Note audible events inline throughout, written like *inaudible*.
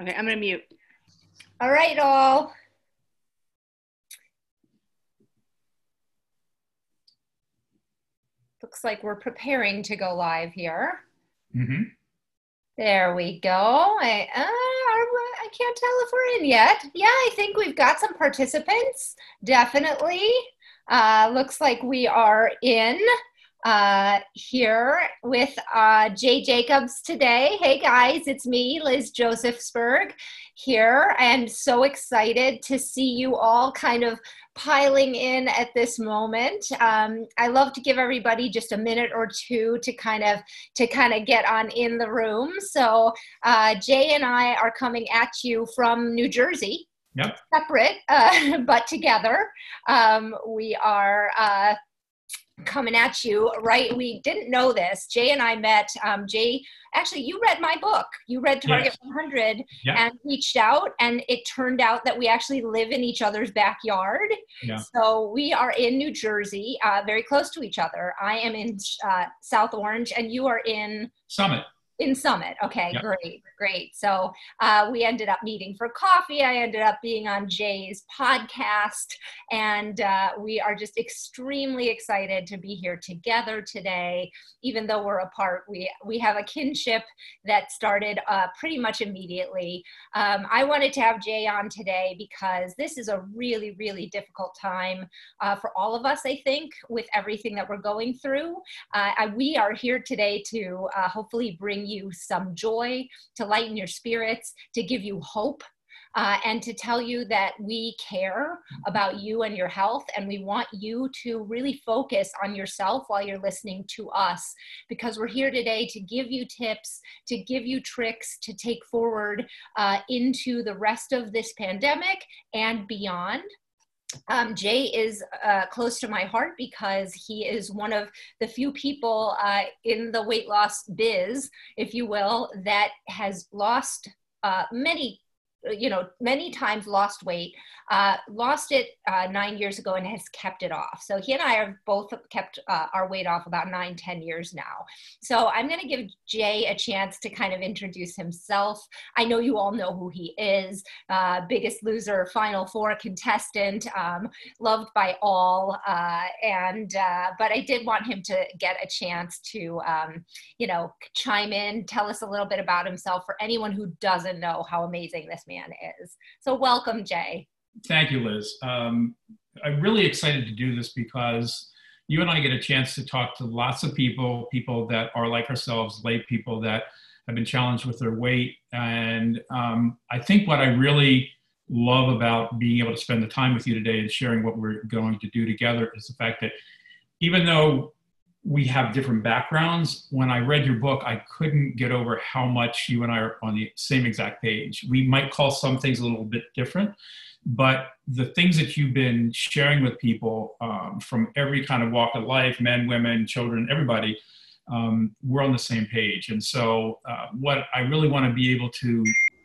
Okay, I'm gonna mute. All right, all. Looks like we're preparing to go live here. Mm-hmm. There we go. I, uh, I can't tell if we're in yet. Yeah, I think we've got some participants. Definitely. Uh, looks like we are in uh, here with uh, Jay Jacobs today. Hey guys, it's me, Liz Josephsberg, here, and so excited to see you all kind of piling in at this moment. Um, I love to give everybody just a minute or two to kind of to kind of get on in the room. So uh, Jay and I are coming at you from New Jersey. Yep. Separate, uh, *laughs* but together. Um, we are uh, coming at you, right? We didn't know this. Jay and I met. Um, Jay, actually, you read my book. You read Target Yes. 100 Yeah. and reached out, and it turned out that we actually live in each other's backyard. Yeah. So we are in New Jersey, uh, very close to each other. I am in uh, South Orange, and you are in Summit. In Summit. Okay, Yeah. great, great. So uh, we ended up meeting for coffee. I ended up being on Jay's podcast, and uh, we are just extremely excited to be here together today. Even though we're apart, we we have a kinship that started uh, pretty much immediately. Um, I wanted to have Jay on today because this is a really, really difficult time uh, for all of us. I think with everything that we're going through uh, I- we are here today to uh, hopefully bring you some joy, to lighten your spirits, to give you hope. Uh, and to tell you that we care about you and your health, and we want you to really focus on yourself while you're listening to us, because we're here today to give you tips, to give you tricks to take forward uh, into the rest of this pandemic and beyond. Um, Jay is uh, close to my heart because he is one of the few people uh, in the weight loss biz, if you will, that has lost uh, many, you know, many times lost weight, uh, lost it uh, nine years ago and has kept it off. So he and I have both kept uh, our weight off about nine, ten years now. So I'm going to give Jay a chance to kind of introduce himself. I know you all know who he is uh, Biggest Loser, Final Four contestant, um, loved by all. Uh, and uh, but I did want him to get a chance to, um, you know, chime in, tell us a little bit about himself for anyone who doesn't know how amazing this is. So welcome, Jay. Thank you, Liz. Um, I'm really excited to do this because you and I get a chance to talk to lots of people, people that are like ourselves, lay people that have been challenged with their weight. And um, I think what I really love about being able to spend the time with you today and sharing what we're going to do together is the fact that even though we have different backgrounds, when I read your book, I couldn't get over how much you and I are on the same exact page. We might call some things a little bit different, but the things that you've been sharing with people um, from every kind of walk of life men women children everybody um, we're on the same page and so uh, what i really want to be able to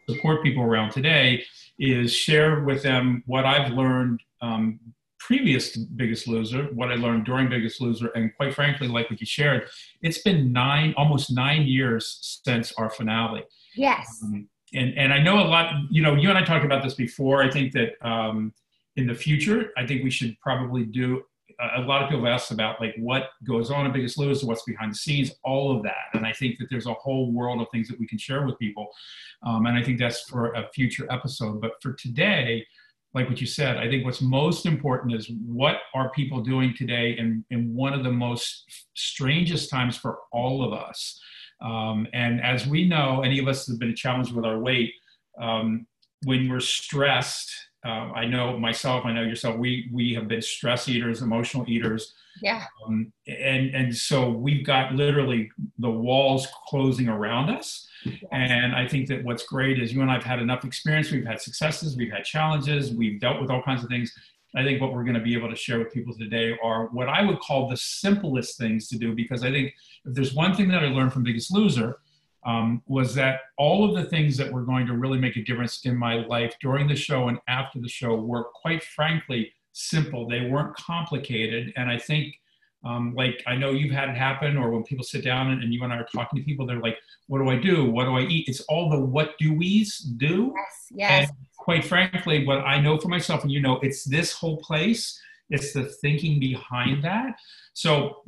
support people around today is share with them what i've learned um, previous biggest loser what i learned during biggest loser and quite frankly like what you shared it's been nine almost nine years since our finale Yes. um, and and I know a lot. You know, you and I talked about this before. I think that um, in the future, I think we should probably do. A a lot of people have asked about like what goes on in Biggest Loser, what's behind the scenes, all of that. And I think that there's a whole world of things that we can share with people. Um, and I think that's for a future episode. But for today, like what you said, I think what's most important is what are people doing today in, in one of the most strangest times for all of us. Um, and as we know, any of us have been challenged with our weight, um, when we're stressed, uh, I know myself, I know yourself, we, we have been stress eaters, emotional eaters. Yeah. Um, and, and so we've got literally the walls closing around us. And I think that what's great is you and I have had enough experience. We've had successes, we've had challenges, we've dealt with all kinds of things. I think what we're going to be able to share with people today are what I would call the simplest things to do because I think if there's one thing that I learned from Biggest Loser um, was that all of the things that were going to really make a difference in my life during the show and after the show were quite frankly simple. They weren't complicated. And I think Um, like I know you've had it happen, or when people sit down and, and, you and I are talking to people, they're like, "What do I do? What do I eat?" It's all the "what do we's do." Yes, yes. And quite frankly, what I know for myself, and you know, it's this whole place. It's the thinking behind that. So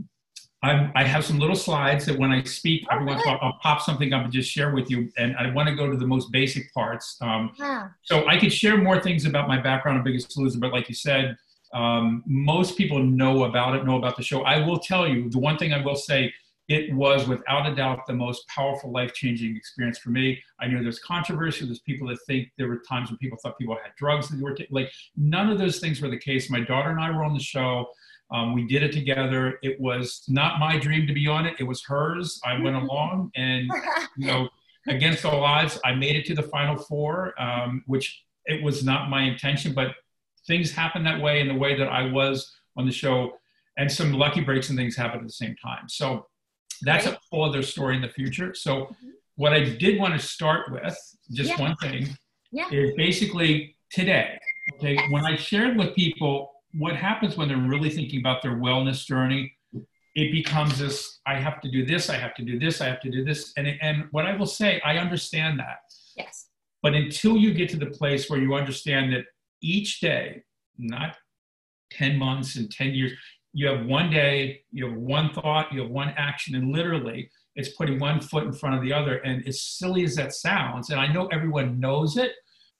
I'm, i have some little slides that when I speak, oh, every once in a while I'll pop something up and just share with you. And I want to go to the most basic parts. Um, yeah. So I could share more things about my background on Biggest Loser, but like you said, um, most people know about it, know about the show. I will tell you the one thing I will say. It was without a doubt the most powerful, life-changing experience for me. I knew there's controversy. There's people that think there were times when people thought people had drugs that they were taking. Like none of those things were the case. My daughter and I were on the show. Um, we did it together. It was not my dream to be on it. It was hers. I went *laughs* along and, you know, *laughs* against all odds, I made it to the final four, um, which it was not my intention, but things happen that way in the way that I was on the show. And some lucky breaks and things happen at the same time. So that's right. a whole other story in the future. So mm-hmm. what I did want to start with, just yeah. one thing, yeah. is basically today. Okay, yes. when I shared with people what happens when they're really thinking about their wellness journey it becomes this i have to do this i have to do this i have to do this and, and what i will say i understand that yes but until you get to the place where you understand that each day not 10 months and 10 years you have one day you have one thought you have one action and literally it's putting one foot in front of the other and as silly as that sounds and i know everyone knows it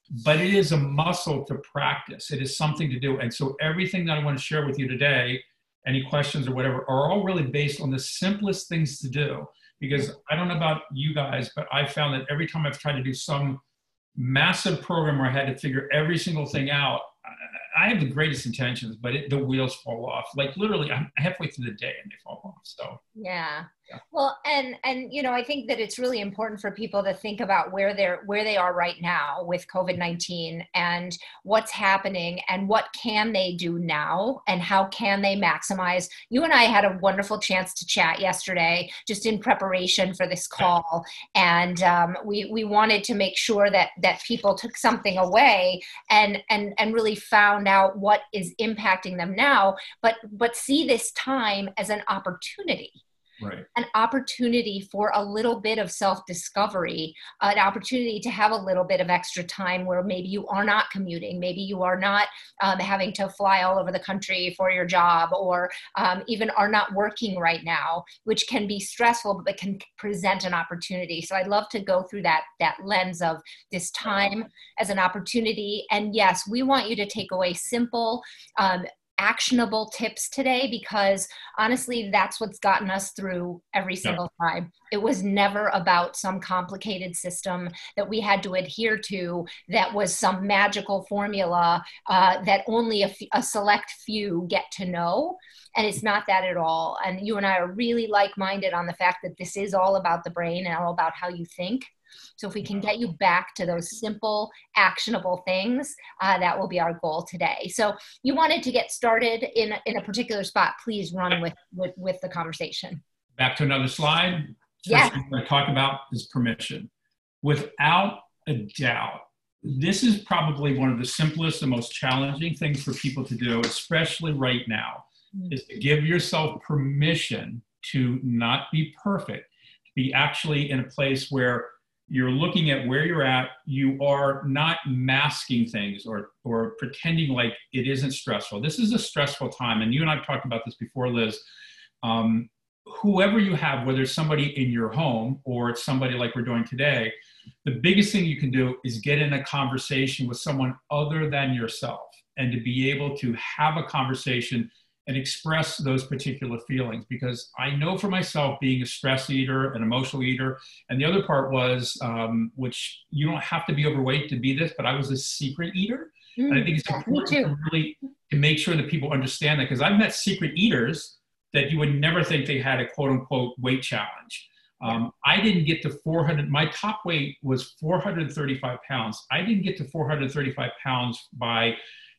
but it is a muscle to practice. It is something to do. And so everything that I want to share with you today, any questions or whatever, are all really based on the simplest things to do. Because I don't know about you guys, but I found that every time I've tried to do some massive program where I had to figure every single thing out, I have the greatest intentions, but it, the wheels fall off. Like literally, I'm halfway through the day and they fall off. So yeah. Well, and and you know, I think that it's really important for people to think about where they're where they are right now with COVID-19 and what's happening and what can they do now and how can they maximize. You and I had a wonderful chance to chat yesterday just in preparation for this call and um, we we wanted to make sure that that people took something away and and and really found out what is impacting them now, but but see this time as an opportunity right. an opportunity for a little bit of self discovery, an opportunity to have a little bit of extra time where maybe you are not commuting, maybe you are not um, having to fly all over the country for your job, or um, even are not working right now, which can be stressful but can present an opportunity. So I'd love to go through that that lens of this time as an opportunity. And yes, we want you to take away simple, um, actionable tips today because honestly, that's what's gotten us through every single yeah. time. It was never about some complicated system that we had to adhere to that was some magical formula uh, that only a, f- a select few get to know. And it's not that at all. And you and I are really like minded on the fact that this is all about the brain and all about how you think. So if we can get you back to those simple, actionable things, uh, that will be our goal today. So you wanted to get started in, in a particular spot, please run with, with, with the conversation. Back to another slide. First yeah. thing I'm going to talk about is permission. Without a doubt, this is probably one of the simplest and most challenging things for people to do, especially right now, mm-hmm. is to give yourself permission to not be perfect, to be actually in a place where you're looking at where you're at you are not masking things or or pretending like it isn't stressful. This is a stressful time and you and i've talked about this before liz. Um, whoever you have whether it's somebody in your home or it's somebody like we're doing today the biggest thing you can do is get in a conversation with someone other than yourself and to be able to have a conversation and express those particular feelings because I know for myself being a stress eater, an emotional eater, and the other part was, um, which you don't have to be overweight to be this, but I was a secret eater. Mm, and I think it's important to really to make sure that people understand that because I've met secret eaters that you would never think they had a quote unquote weight challenge. Um, I didn't get to 400. My top weight was 435 pounds. I didn't get to 435 pounds by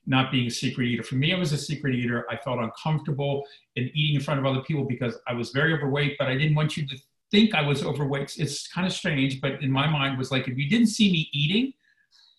not being a secret eater. For me, I was a secret eater. I felt uncomfortable in eating in front of other people because I was very overweight, but I didn't want you to think I was overweight. It's kind of strange, but in my mind was like, if you didn't see me eating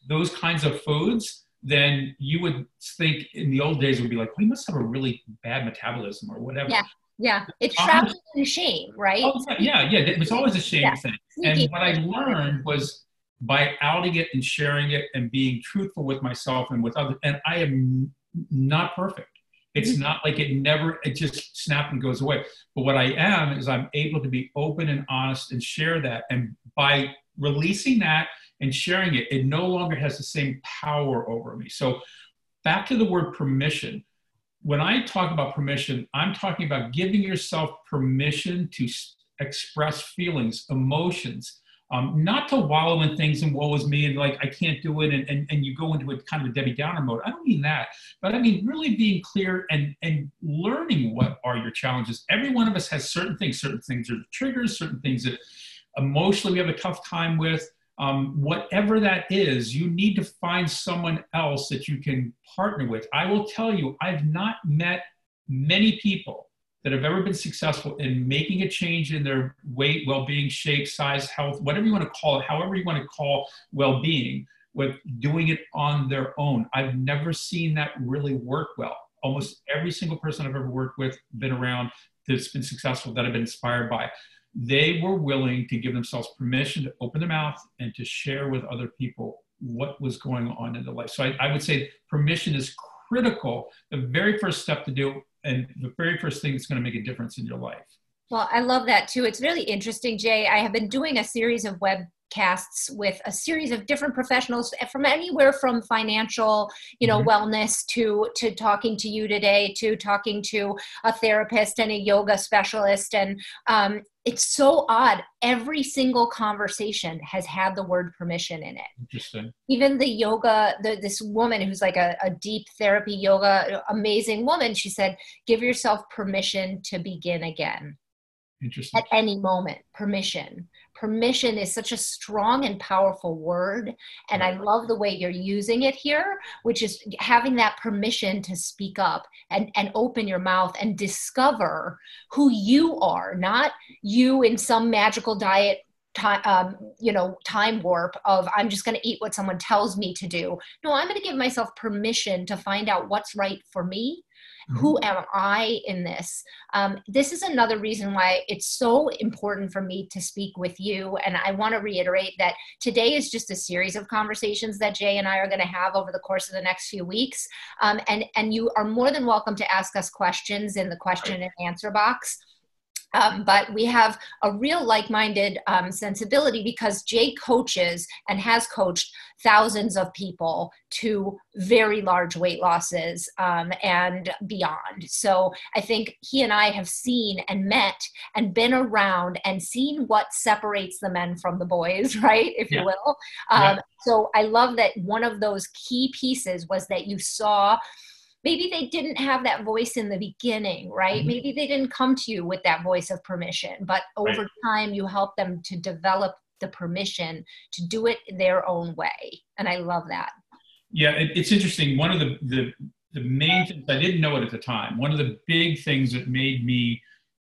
those kinds of foods, then you would think in the old days would be like, well, he must have a really bad metabolism or whatever. Yeah. Yeah, it's uh-huh. trapped in shame, right? Oh, yeah, yeah, it was always a shame yeah. thing. And what I learned was by outing it and sharing it and being truthful with myself and with others. And I am not perfect. It's not like it never, it just snap and goes away. But what I am is I'm able to be open and honest and share that. And by releasing that and sharing it, it no longer has the same power over me. So back to the word permission. When I talk about permission, I'm talking about giving yourself permission to express feelings, emotions, um, not to wallow in things and woe is me and like I can't do it and, and, and you go into a kind of a Debbie Downer mode. I don't mean that, but I mean really being clear and, and learning what are your challenges. Every one of us has certain things, certain things are triggers, certain things that emotionally we have a tough time with. Um, whatever that is, you need to find someone else that you can partner with. I will tell you, I've not met many people that have ever been successful in making a change in their weight, well-being, shape, size, health, whatever you want to call it, however you want to call well-being, with doing it on their own. I've never seen that really work well. Almost every single person I've ever worked with, been around, that's been successful, that I've been inspired by, they were willing to give themselves permission to open their mouth and to share with other people what was going on in their life. So I, I would say permission is critical. The very first step to do and the very first thing that's going to make a difference in your life. Well, I love that too. It's really interesting, Jay. I have been doing a series of web casts with a series of different professionals from anywhere from financial you know mm-hmm. wellness to to talking to you today to talking to a therapist and a yoga specialist and um, it's so odd every single conversation has had the word permission in it interesting even the yoga the, this woman who's like a, a deep therapy yoga amazing woman she said give yourself permission to begin again Interesting. At any moment, permission. Permission is such a strong and powerful word. And I love the way you're using it here, which is having that permission to speak up and, and open your mouth and discover who you are, not you in some magical diet time um, you know time warp of i'm just going to eat what someone tells me to do no i'm going to give myself permission to find out what's right for me who mm-hmm. am I in this? Um, this is another reason why it's so important for me to speak with you. And I want to reiterate that today is just a series of conversations that Jay and I are going to have over the course of the next few weeks. Um, and, and you are more than welcome to ask us questions in the question and answer box. Um, but we have a real like-minded um, sensibility because Jay coaches and has coached thousands of people to very large weight losses um, and beyond. So I think he and I have seen and met and been around and seen what separates the men from the boys, *laughs* right, if yeah. you will. Yeah. Um, so I love that one of those key pieces was that you saw maybe they didn't have that voice in the beginning, right? Mm-hmm. Maybe they didn't come to you with that voice of permission, but over right. time you help them to develop the permission to do it their own way. And I love that. Yeah, it, it's interesting. One of the, the, the main things, I didn't know it at the time, one of the big things that made me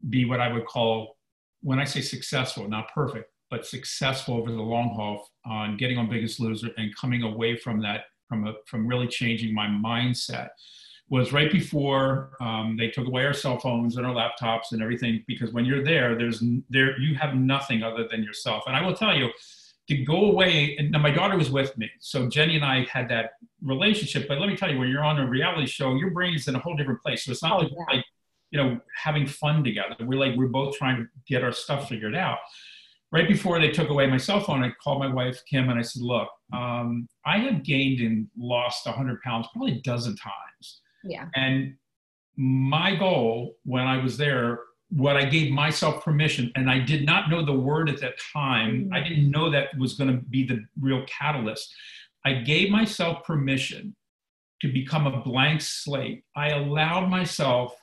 be what I would call, when I say successful, not perfect, but successful over the long haul on getting on Biggest Loser and coming away from that, from, a, from really changing my mindset was right before um, they took away our cell phones and our laptops and everything because when you're there there's there you have nothing other than yourself. And i will tell you to go away and my daughter was with me so jenny and i had that relationship but let me tell you when you're on a reality show your brain is in a whole different place. So it's not oh, like, yeah. like you know having fun together. We're like we're both trying to get our stuff figured out. Right before they took away my cell phone i called my wife kim and i said look um, i have gained and lost 100 pounds probably a dozen times yeah. And my goal when I was there, what I gave myself permission, and I did not know the word at that time, mm-hmm. I didn't know that was going to be the real catalyst. I gave myself permission to become a blank slate. I allowed myself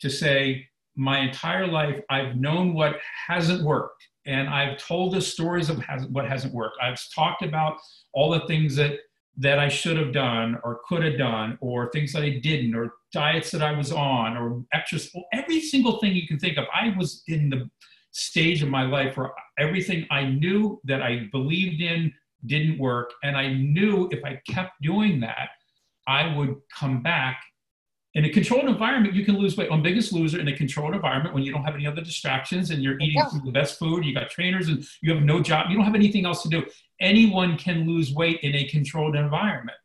to say, my entire life, I've known what hasn't worked. And I've told the stories of has, what hasn't worked. I've talked about all the things that that I should have done or could have done, or things that I didn't, or diets that I was on, or exercise, every single thing you can think of. I was in the stage of my life where everything I knew that I believed in didn't work. And I knew if I kept doing that, I would come back in a controlled environment, you can lose weight. On Biggest Loser, in a controlled environment, when you don't have any other distractions and you're eating yeah. the best food, you got trainers and you have no job, you don't have anything else to do. Anyone can lose weight in a controlled environment.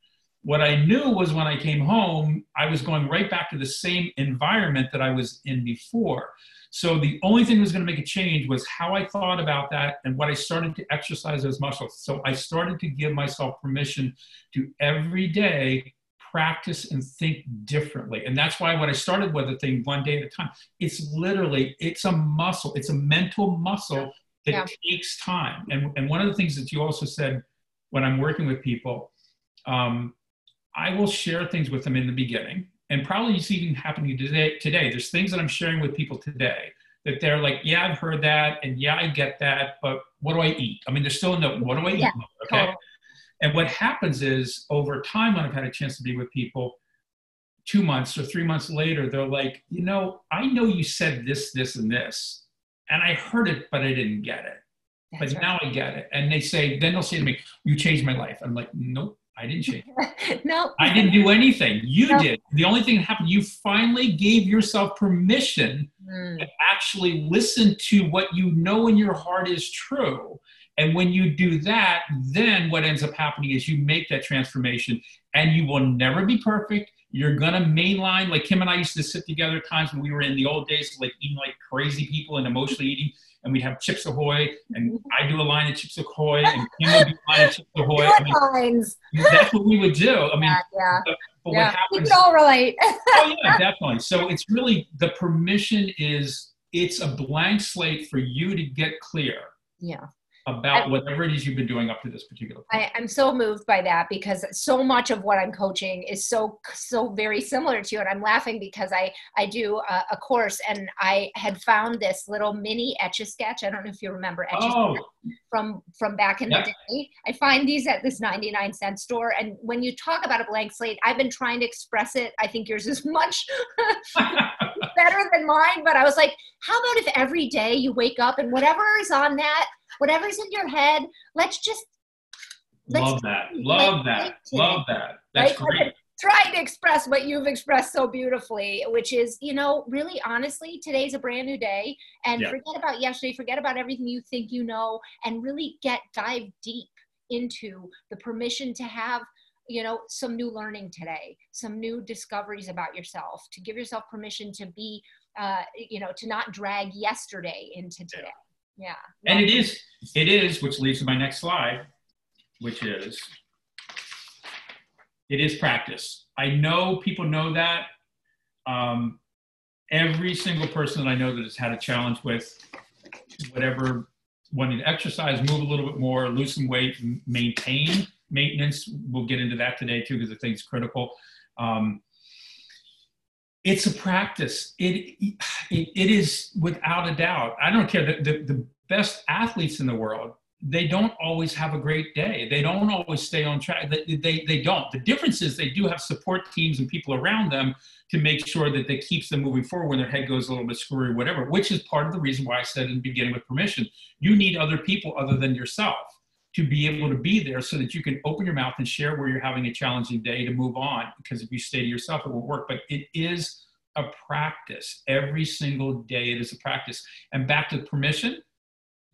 What I knew was when I came home, I was going right back to the same environment that I was in before. So the only thing that was going to make a change was how I thought about that and what I started to exercise those muscles. So I started to give myself permission to every day practice and think differently. And that's why when I started with a thing one day at a time, it's literally, it's a muscle, it's a mental muscle that yeah. takes time. And, and one of the things that you also said when I'm working with people, um, I will share things with them in the beginning. And probably it's even happening today, today. There's things that I'm sharing with people today that they're like, yeah, I've heard that. And yeah, I get that. But what do I eat? I mean, they're still in the, what do I yeah, eat? Okay. Totally. And what happens is over time, when I've had a chance to be with people, two months or three months later, they're like, you know, I know you said this, this, and this, and I heard it, but I didn't get it. That's but right. now I get it. And they say, then they'll say to me, you changed my life. I'm like, nope, I didn't *laughs* change. no. I didn't do anything. You no. did. The only thing that happened, you finally gave yourself permission mm. to actually listen to what you know in your heart is true and when you do that, then what ends up happening is you make that transformation and you will never be perfect. You're gonna mainline, like Kim and I used to sit together at times when we were in the old days, like eating like crazy people and emotionally eating, and we'd have Chips Ahoy, and I do a line of Chips Ahoy, and Kim would do a line of Chips *laughs* Ahoy. I mean, that's what we would do. I mean, yeah. But, but yeah. what happens? We can all relate. *laughs* oh yeah, definitely. So it's really the permission is it's a blank slate for you to get clear. Yeah about whatever it is you've been doing up to this particular point. I, am so moved by that because so much of what I'm coaching is so so very similar to you, and I'm laughing because I I do a, a course and I had found this little mini etch a sketch. I don't know if you remember etch a oh. from from back in the day. I find these at this 99 cent store, and when you talk about a blank slate, I've been trying to express it. I think yours is *laughs* much *laughs* better than mine, but I was like, how about if every day you wake up and whatever is on that whatever's in your head, let's just let's love that. Love that. Love that. That's right? great. Trying to express what you've expressed so beautifully, which is, you know, really honestly, today's a brand new day. And yeah. forget about yesterday, forget about everything you think you know, and really get dive deep into the permission to have you know some new learning today some new discoveries about yourself to give yourself permission to be uh, you know to not drag yesterday into today yeah. And it is, it is, which leads to my next slide, which is, it is practice. I know people know that. Um, every single person that I know that has had a challenge with whatever, wanting to exercise, move a little bit more, lose some weight, maintain maintenance. We'll get into that today too, because I think it's critical. Um, it's a practice. It, it, it is without a doubt. I don't care. The, the, the best athletes in the world, they don't always have a great day. They don't always stay on track. They, they, they don't. The difference is they do have support teams and people around them to make sure that they keeps them moving forward when their head goes a little bit screwy, whatever, which is part of the reason why I said in the beginning with permission, you need other people other than yourself to be able to be there so that you can open your mouth and share where you're having a challenging day to move on. Because if you stay to yourself, it won't work. But it is a practice. Every single day, it is a practice. And back to permission,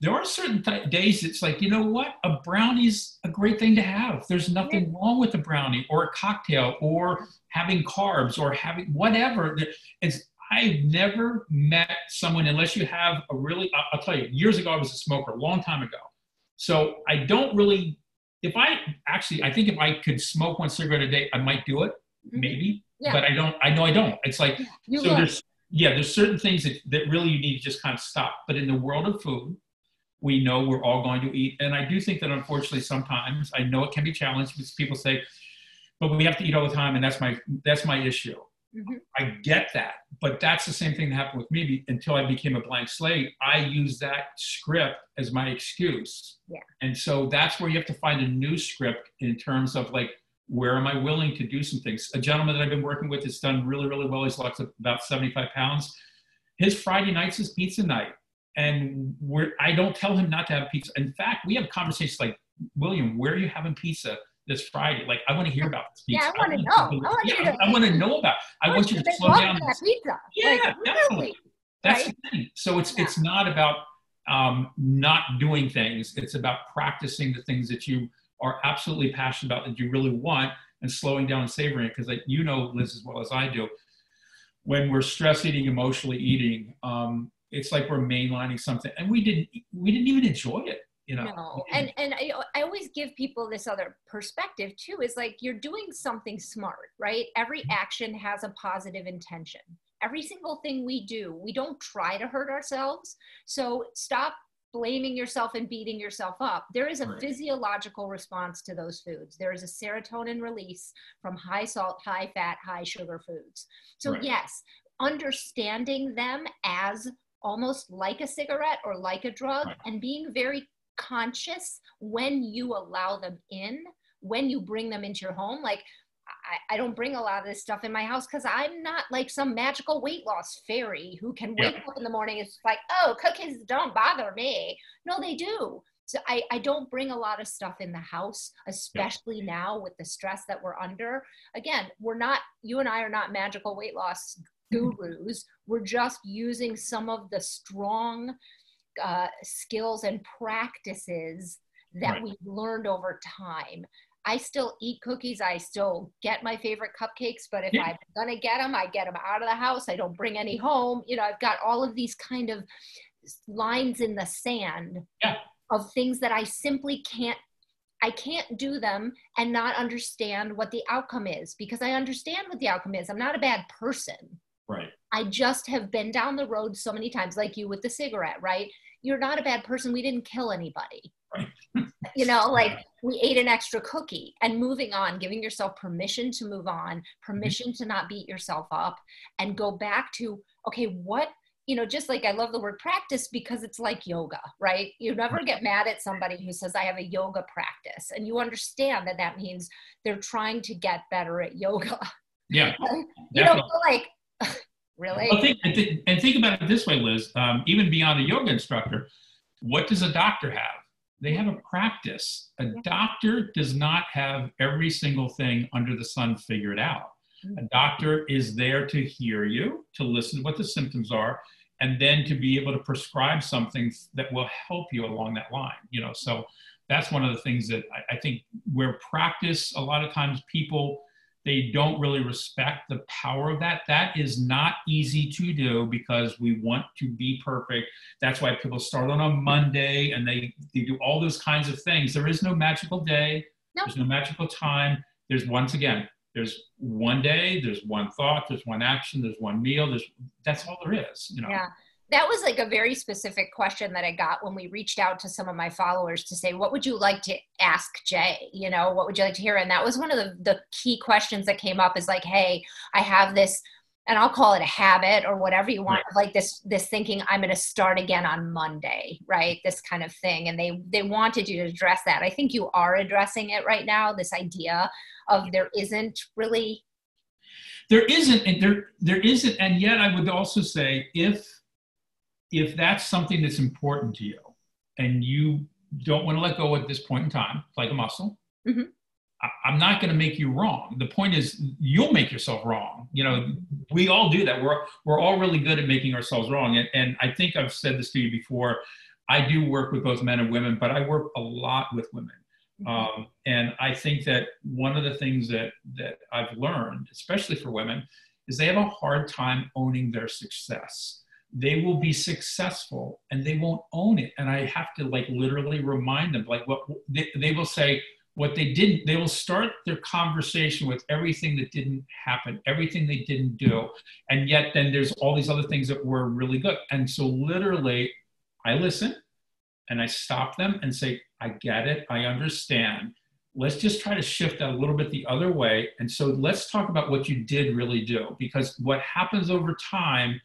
there are certain th- days it's like, you know what? A brownie's a great thing to have. There's nothing wrong with a brownie or a cocktail or having carbs or having whatever. It's, I've never met someone, unless you have a really, I'll tell you, years ago, I was a smoker, a long time ago. So I don't really, if I actually, I think if I could smoke one cigarette a day, I might do it, mm-hmm. maybe, yeah. but I don't, I know I don't. It's like, you so there's, yeah, there's certain things that, that really you need to just kind of stop. But in the world of food, we know we're all going to eat. And I do think that unfortunately sometimes I know it can be challenging because people say, but we have to eat all the time, and that's my that's my issue. Mm-hmm. I get that, but that's the same thing that happened with me until I became a blank slate. I use that script as my excuse. Yeah. And so that's where you have to find a new script in terms of like, where am I willing to do some things? A gentleman that I've been working with has done really, really well. He's lost about 75 pounds. His Friday nights is pizza night. And we're, I don't tell him not to have pizza. In fact, we have conversations like, William, where are you having pizza? This Friday. Like, I want to hear about this pizza. Yeah, I want to know. I want, yeah, I, I want to know about. I want you to slow down. That pizza. Yeah, like, definitely. Really, That's right? the thing. So it's yeah. it's not about um, not doing things. It's about practicing the things that you are absolutely passionate about that you really want, and slowing down and savoring it. Because like, you know, Liz, as well as I do, when we're stress eating, emotionally eating, um, it's like we're mainlining something, and we didn't we didn't even enjoy it you know no. and and I, I always give people this other perspective too is like you're doing something smart right every mm-hmm. action has a positive intention every single thing we do we don't try to hurt ourselves so stop blaming yourself and beating yourself up there is a right. physiological response to those foods there is a serotonin release from high salt high fat high sugar foods so right. yes understanding them as almost like a cigarette or like a drug right. and being very conscious when you allow them in, when you bring them into your home. Like, I, I don't bring a lot of this stuff in my house because I'm not like some magical weight loss fairy who can wake up in the morning. It's like, oh, cookies don't bother me. No, they do. So I, I don't bring a lot of stuff in the house, especially yeah. now with the stress that we're under. Again, we're not, you and I are not magical weight loss gurus. We're just using some of the strong uh, skills and practices that right. we've learned over time. I still eat cookies. I still get my favorite cupcakes, but if yeah. I'm gonna get them, I get them out of the house. I don't bring any home. You know, I've got all of these kind of lines in the sand yeah. of things that I simply can't. I can't do them and not understand what the outcome is because I understand what the outcome is. I'm not a bad person. Right. I just have been down the road so many times, like you with the cigarette, right? You're not a bad person. We didn't kill anybody. Right. you know, like we ate an extra cookie and moving on, giving yourself permission to move on, mm-hmm. permission to not beat yourself up and go back to, okay, what you know, just like I love the word practice because it's like yoga, right? You never get mad at somebody who says, I have a yoga practice. And you understand that that means they're trying to get better at yoga. Yeah. *laughs* you know, like, Really? Well, think, and, think, and think about it this way, Liz. Um, even beyond a yoga instructor, what does a doctor have? They have a practice. A doctor does not have every single thing under the sun figured out. Mm. A doctor is there to hear you, to listen to what the symptoms are, and then to be able to prescribe something that will help you along that line. You know, so that's one of the things that I, I think where practice, a lot of times people they don't really respect the power of that. That is not easy to do because we want to be perfect. That's why people start on a Monday and they, they do all those kinds of things. There is no magical day, nope. there's no magical time. There's once again, there's one day, there's one thought, there's one action, there's one meal, there's that's all there is, you know. Yeah that was like a very specific question that I got when we reached out to some of my followers to say, what would you like to ask Jay? You know, what would you like to hear? And that was one of the, the key questions that came up is like, hey, I have this, and I'll call it a habit or whatever you want, right. like this, this thinking I'm going to start again on Monday, right? This kind of thing. And they, they wanted you to address that. I think you are addressing it right now, this idea of there isn't really. There isn't, and there, there isn't. And yet I would also say if, if that's something that's important to you and you don't want to let go at this point in time, like a muscle, mm-hmm. I, am not going to make you wrong. The point is, you'll make yourself wrong. You know, we all do that. We're we're all really good at making ourselves wrong. And, and I think I've said this to you before. I do work with both men and women, but I work a lot with women. Mm-hmm. Um, and I think that one of the things that that I've learned, especially for women, is they have a hard time owning their success they will be successful and they won't own it. And i have to like literally remind them like what they, they will say what they didn't they will start their conversation with everything that didn't happen everything they didn't do. And yet then there's all these other things that were really good. And so literally i listen and i stop them and say i get it. I understand. Let's just try to shift that a little bit the other way. And so let's talk about what you did really do because what happens over time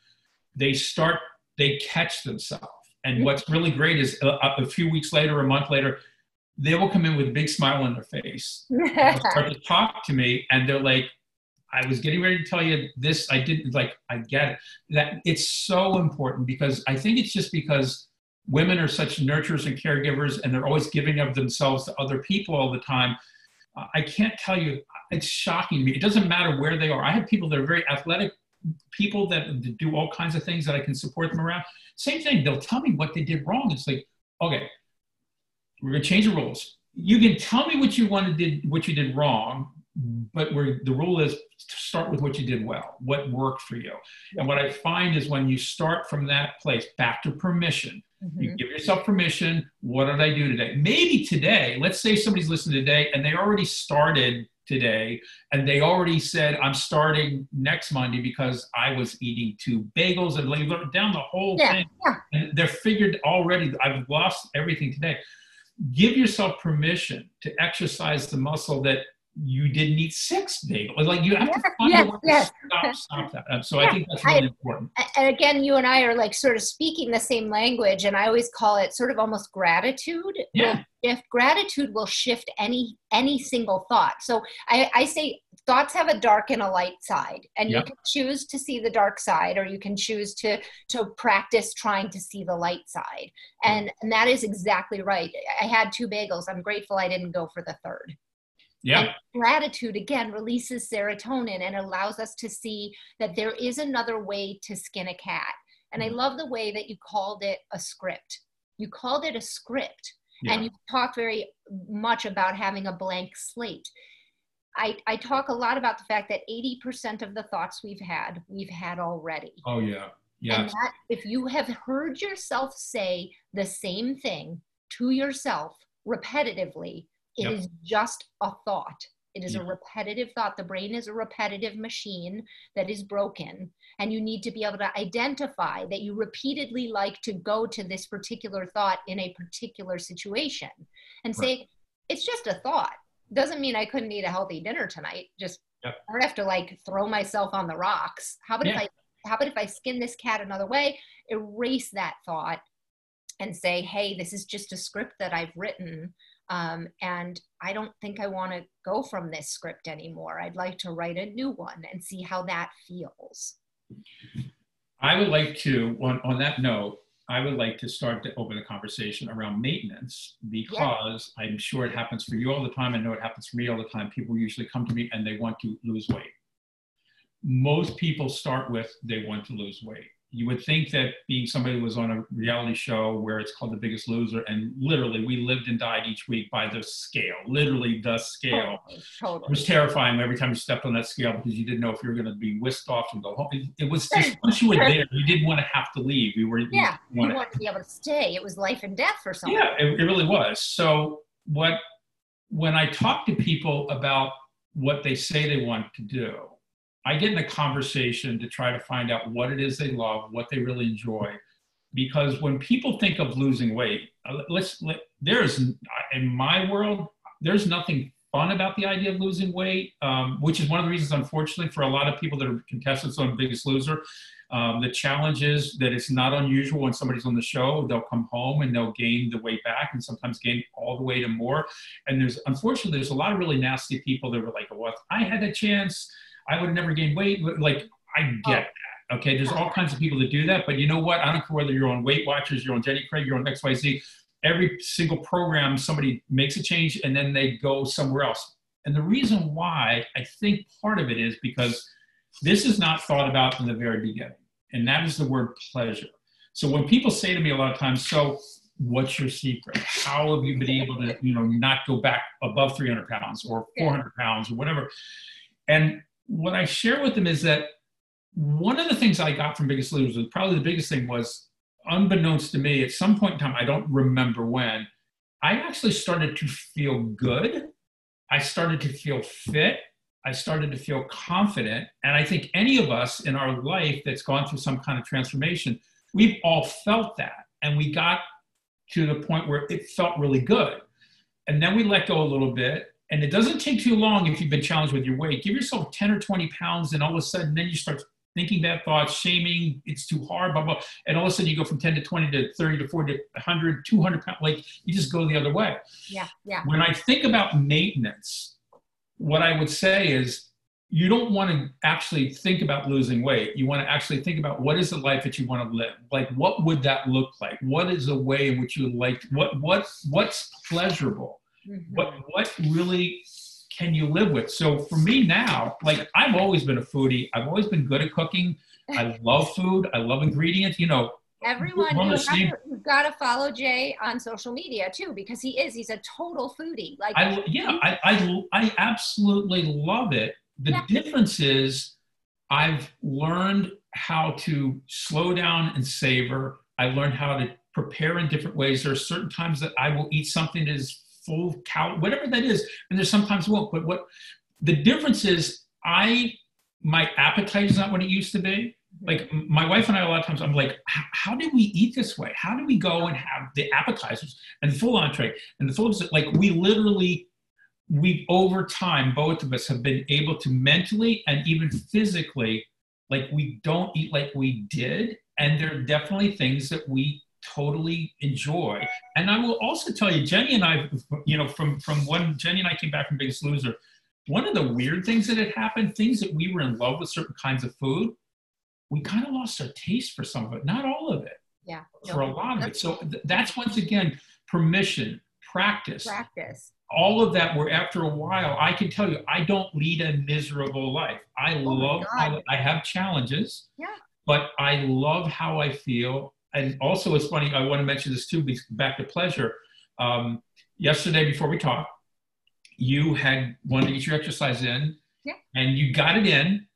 they start, they catch themselves. And mm-hmm. what's really great is uh, a, a, few weeks later, a month later, they will come in with a big smile on their face, *laughs* start to talk to me, and they're like, I was getting ready to tell you this. I didn't like. I get it. That it's so important because I think it's just because women are such nurturers and caregivers, and they're always giving of themselves to other people all the time. I can't tell you, it's shocking to me. It doesn't matter where they are. I have people that are very athletic, people that do all kinds of things that I can support them around. Same thing, they'll tell me what they did wrong. It's like, okay, we're gonna change the rules. You can tell me what you wanted did what you did wrong, but where the rule is to start with what you did well, what worked for you. And what I find is when you start from that place, back to permission, mm-hmm. you give yourself permission. What did I do today? Maybe today, let's say somebody's listening today and they already started today and they already said i'm starting next monday because i was eating two bagels and like down the whole yeah, thing yeah. and they're figured already i've lost everything today give yourself permission to exercise the muscle that you didn't eat six bagels. Like you have to find yes, a way yes. to stop, *laughs* stop that. Uh, so yeah, I think that's really I, important. And again, you and I are like sort of speaking the same language, and I always call it sort of almost gratitude. Yeah. If gratitude will shift any any single thought. So I, I say thoughts have a dark and a light side and yep. you can choose to see the dark side or you can choose to to practice trying to see the light side and, and that is exactly right i had two bagels i'm grateful i didn't go for the third yeah. And gratitude again releases serotonin and allows us to see that there is another way to skin a cat. And I mm-hmm. love the way that you called it a script. You called it a script. Yeah. And you talked very much about having a blank slate. I, I talk a lot about the fact that 80% of the thoughts we've had, we've had already. Oh, yeah. Yeah. And that, if you have heard yourself say the same thing to yourself repetitively, it yep. is just a thought. It is a repetitive thought. The brain is a repetitive machine that is broken. And you need to be able to identify that you repeatedly like to go to this particular thought in a particular situation and right. say, it's just a thought. Doesn't mean I couldn't eat a healthy dinner tonight. Just yep. I don't have to like throw myself on the rocks. How about yeah. if I how about if I skin this cat another way, erase that thought and say, hey, this is just a script that I've written um, and I don't think I want to go from this script anymore. I'd like to write a new one and see how that feels. I would like to, on, on that note, I would like to start to open the conversation around maintenance because yeah. I'm sure it happens for you all the time. I know it happens for me all the time. People usually come to me and they want to lose weight. Most people start with they want to lose weight you would think that being somebody who was on a reality show where it's called The Biggest Loser, and literally we lived and died each week by the scale, literally the scale. Totally, totally. It was terrifying every time you stepped on that scale because you didn't know if you were going to be whisked off and go home. It, it was just once you were there, you didn't want to have to leave. You were yeah, you, you wanted to be able to stay. It was life and death for someone. Yeah, it, it really was. So what when I talk to people about what they say they want to do I get in a conversation to try to find out what it is they love, what they really enjoy. Because when people think of losing weight, uh, let's let, there's in my world, there's nothing fun about the idea of losing weight, um, which is one of the reasons, unfortunately, for a lot of people that are contestants on Biggest Loser. Um, the challenge is that it's not unusual when somebody's on the show, they'll come home and they'll gain the weight back and sometimes gain all the weight and more. And there's, unfortunately, there's a lot of really nasty people that were like, well, I had a chance, I would never gain weight. Like, I get oh. that. Okay. There's all kinds of people that do that. But you know what? I don't care whether you're on Weight Watchers, you're on Jenny Craig, you're on XYZ. Every single program, somebody makes a change and then they go somewhere else. And the reason why I think part of it is because this is not thought about in the very beginning. And that is the word pleasure. So when people say to me a lot of times, so what's your secret? How have you been able to, you know, not go back above 300 pounds or 400 pounds or whatever? And what I share with them is that one of the things I got from Biggest Loser, probably the biggest thing was, unbeknownst to me, at some point in time, I don't remember when, I actually started to feel good. I started to feel fit. I started to feel confident. And I think any of us in our life that's gone through some kind of transformation, we've all felt that. And we got to the point where it felt really good. And then we let go a little bit and it doesn't take too long if you've been challenged with your weight. Give yourself 10 or 20 pounds, and all of a sudden, then you start thinking bad thoughts, shaming, it's too hard, blah, blah. And all of a sudden, you go from 10 to 20 to 30 to 40 to 100, 200 pounds. Like you just go the other way. Yeah, yeah. When I think about maintenance, what I would say is you don't want to actually think about losing weight. You want to actually think about what is the life that you want to live. Like, what would that look like? What is a way in which you like? What what what's pleasurable? Mm-hmm. What what really can you live with? So for me now, like I've always been a foodie. I've always been good at cooking. I *laughs* love food. I love ingredients. You know, everyone you have to, you've got to follow Jay on social media too because he is he's a total foodie. Like I, yeah, I, I I absolutely love it. The yeah. difference is I've learned how to slow down and savor. I learned how to prepare in different ways. There are certain times that I will eat something that is full cal, whatever that is, and there's sometimes won't. But what the difference is, I my appetite is not what it used to be. Mm-hmm. Like my wife and I, a lot of times, I'm like, how do we eat this way? How do we go and have the appetizers and the full entree and the full like we literally we over time both of us have been able to mentally and even physically like we don't eat like we did and there are definitely things that we totally enjoy. And i will also tell you jenny and i you know from from when jenny and i came back from biggest loser one of the weird things that had happened things that we were in love with certain kinds of food we kind of lost our taste for some of it not all of it yeah. for no, a lot of it. so th- that's once again permission practice. Practice. All of that where after a while i can tell you i don't lead a miserable life. I oh love how i have challenges yeah. but i love how i feel and also it's funny i want to mention this too back to pleasure um, yesterday before we talked you had wanted to get your exercise in yeah. and you got it in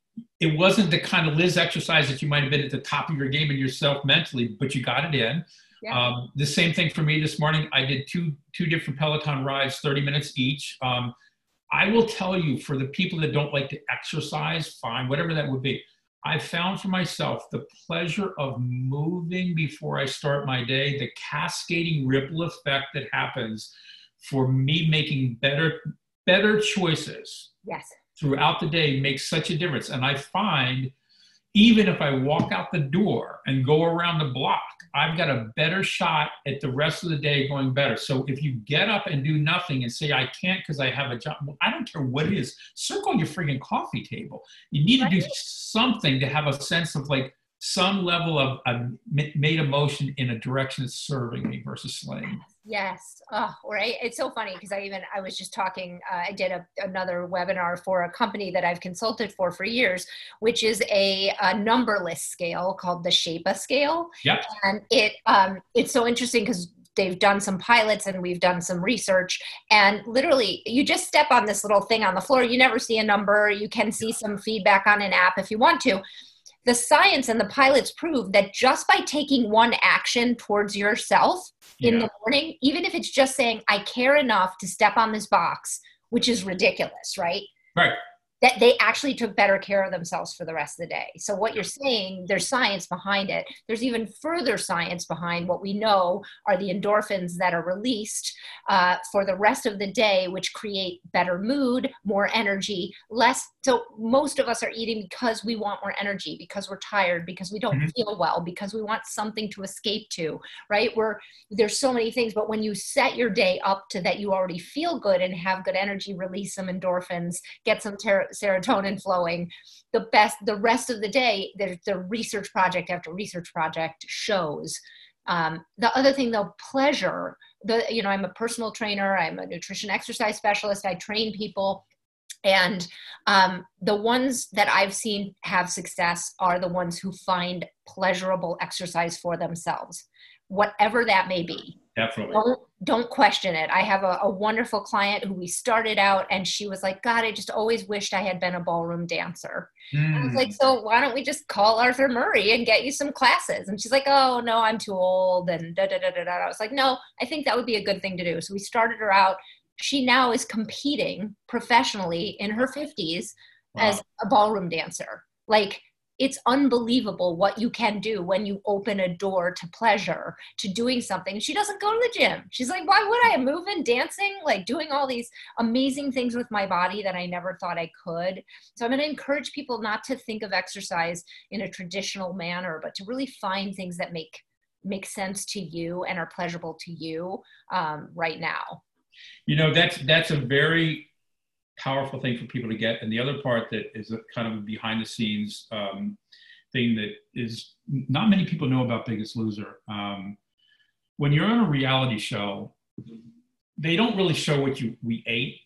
it wasn't the kind of liz exercise that you might have been at the top of your game in yourself mentally but you got it in yeah. Um, the same thing for me this morning. I did two two different Peloton rides, 30 minutes each. Um, I will tell you, for the people that don't like to exercise, fine, whatever that would be. I found for myself the pleasure of moving before I start my day, the cascading ripple effect that happens for me making better better choices. Yes. Throughout the day makes such a difference, and I find even if I walk out the door and go around the block, I've got a better shot at the rest of the day going better. So if you get up and do nothing and say, I can't because I have a job, well, I don't care what it is, circle your freaking coffee table. You need to do something to have a sense of like, some level of, of made a motion in a direction that's serving me versus slaying. Yes. Oh, right. It's so funny because I even I was just talking. Uh, I did a, another webinar for a company that I've consulted for for years, which is a, a numberless scale called the Shapa scale. Yep. And it um, it's so interesting because they've done some pilots and we've done some research and literally you just step on this little thing on the floor you never see a number you can see some feedback on an app if you want to the science and the pilots prove that just by taking one action towards yourself yeah. in the morning, even if it's just saying, I care enough to step on this box, which is ridiculous, right? Right that they actually took better care of themselves for the rest of the day. So what you're saying, there's science behind it. There's even further science behind what we know are the endorphins that are released uh, for the rest of the day, which create better mood, more energy, less. So most of us are eating because we want more energy, because we're tired, because we don't mm-hmm. feel well, because we want something to escape to, right? We're there's so many things, but when you set your day up to that you already feel good and have good energy, release some endorphins, get some ter- serotonin flowing the best the rest of the day there's the research project after research project shows um, the other thing though pleasure the you know i'm a personal trainer i'm a nutrition exercise specialist i train people and um, the ones that I've seen have success are the ones who find pleasurable exercise for themselves, whatever that may be. Definitely. Don't, don't question it. I have a, a, wonderful client who we started out and she was like, God, I just always wished I had been a ballroom dancer. Mm. I was like, hmm. so why don't we just call Arthur Murray and get you some classes? And she's like, oh, no, I'm too old. And da da da da da. I was like, no, I think that would be a good thing to do. So we started her out. She now is competing professionally in her 50s wow. as a ballroom dancer. Like, it's unbelievable what you can do when you open a door to pleasure, to doing something. She doesn't go to the gym. She's like, why would I? move Moving, dancing, like doing all these amazing things with my body that I never thought I could. So I'm going to encourage people not to think of exercise in a traditional manner, but to really find things that make make sense to you and are pleasurable to you um, right now. You know, that's that's a very powerful thing for people to get. And the other part that is a kind of a behind the scenes um, thing that is not many people know about Biggest Loser. Um, when you're on a reality show, they don't really show what you we ate.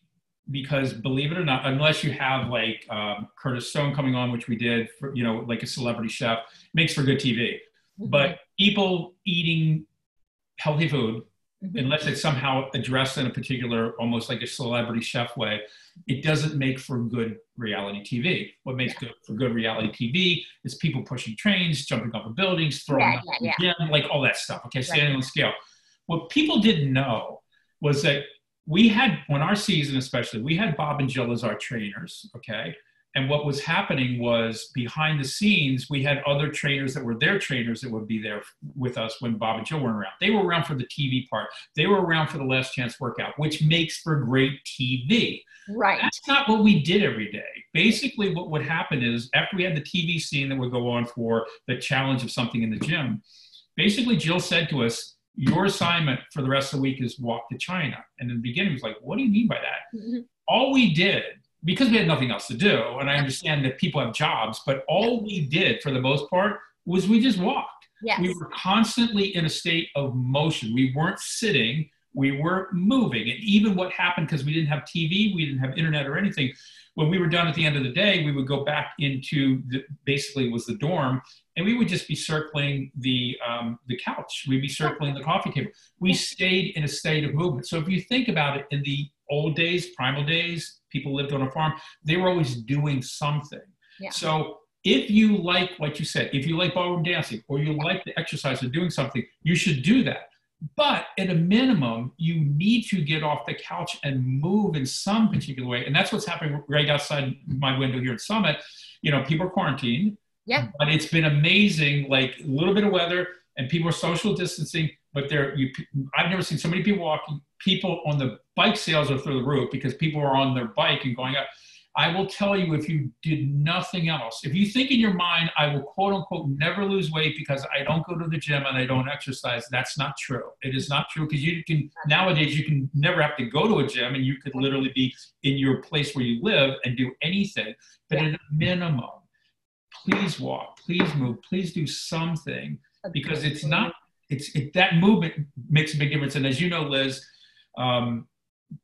because believe it or not, unless you have like um, Curtis Stone coming on, which we did, for, you know, like a celebrity chef, makes for good TV. Mm-hmm. But people eating healthy food, mm-hmm. unless it's somehow addressed in a particular, almost like a celebrity chef way, it doesn't make for good reality TV. What makes yeah. good for good reality TV is people pushing trains, jumping off of buildings, throwing yeah, up yeah, gym, like all that stuff. Okay, standing right. on scale. What people didn't know was that we had when our season especially we had bob and jill as our trainers okay and what was happening was behind the scenes we had other trainers that were their trainers that would be there with us when bob and jill weren't around they were around for the tv part they were around for the last chance workout which makes for great tv right that's not what we did every day basically what would happen is after we had the tv scene that would go on for the challenge of something in the gym basically jill said to us your assignment for the rest of the week is walk to China. And in the beginning, he was like, what do you mean by that? Mm-hmm. All we did, because we had nothing else to do, and I understand that people have jobs, but all we did for the most part was we just walked. Yes. We were constantly in a state of motion. We weren't sitting, we were moving. And even what happened, because we didn't have TV, we didn't have internet or anything, when we were done at the end of the day, we would go back into the, basically was the dorm, and we would just be circling the um, the couch. We'd be circling the coffee table. We stayed in a state of movement. So if you think about it, in the old days, primal days, people lived on a farm. They were always doing something. Yeah. So if you like what you said, if you like ballroom dancing or you like the exercise of doing something, you should do that. But at a minimum, you need to get off the couch and move in some particular way. And that's what's happening right outside my window here at Summit. You know, people are quarantined. Yeah. But it's been amazing, like a little bit of weather and people are social distancing, but they're you I've never seen so many people walking, people on the bike sales are through the roof because people are on their bike and going up. I will tell you if you did nothing else, if you think in your mind, I will quote unquote never lose weight because I don't go to the gym and I don't exercise, that's not true. It is not true because you can nowadays you can never have to go to a gym and you could literally be in your place where you live and do anything. But at a minimum, please walk, please move, please do something because it's not it's it, that movement makes a big difference. And as you know, Liz, um,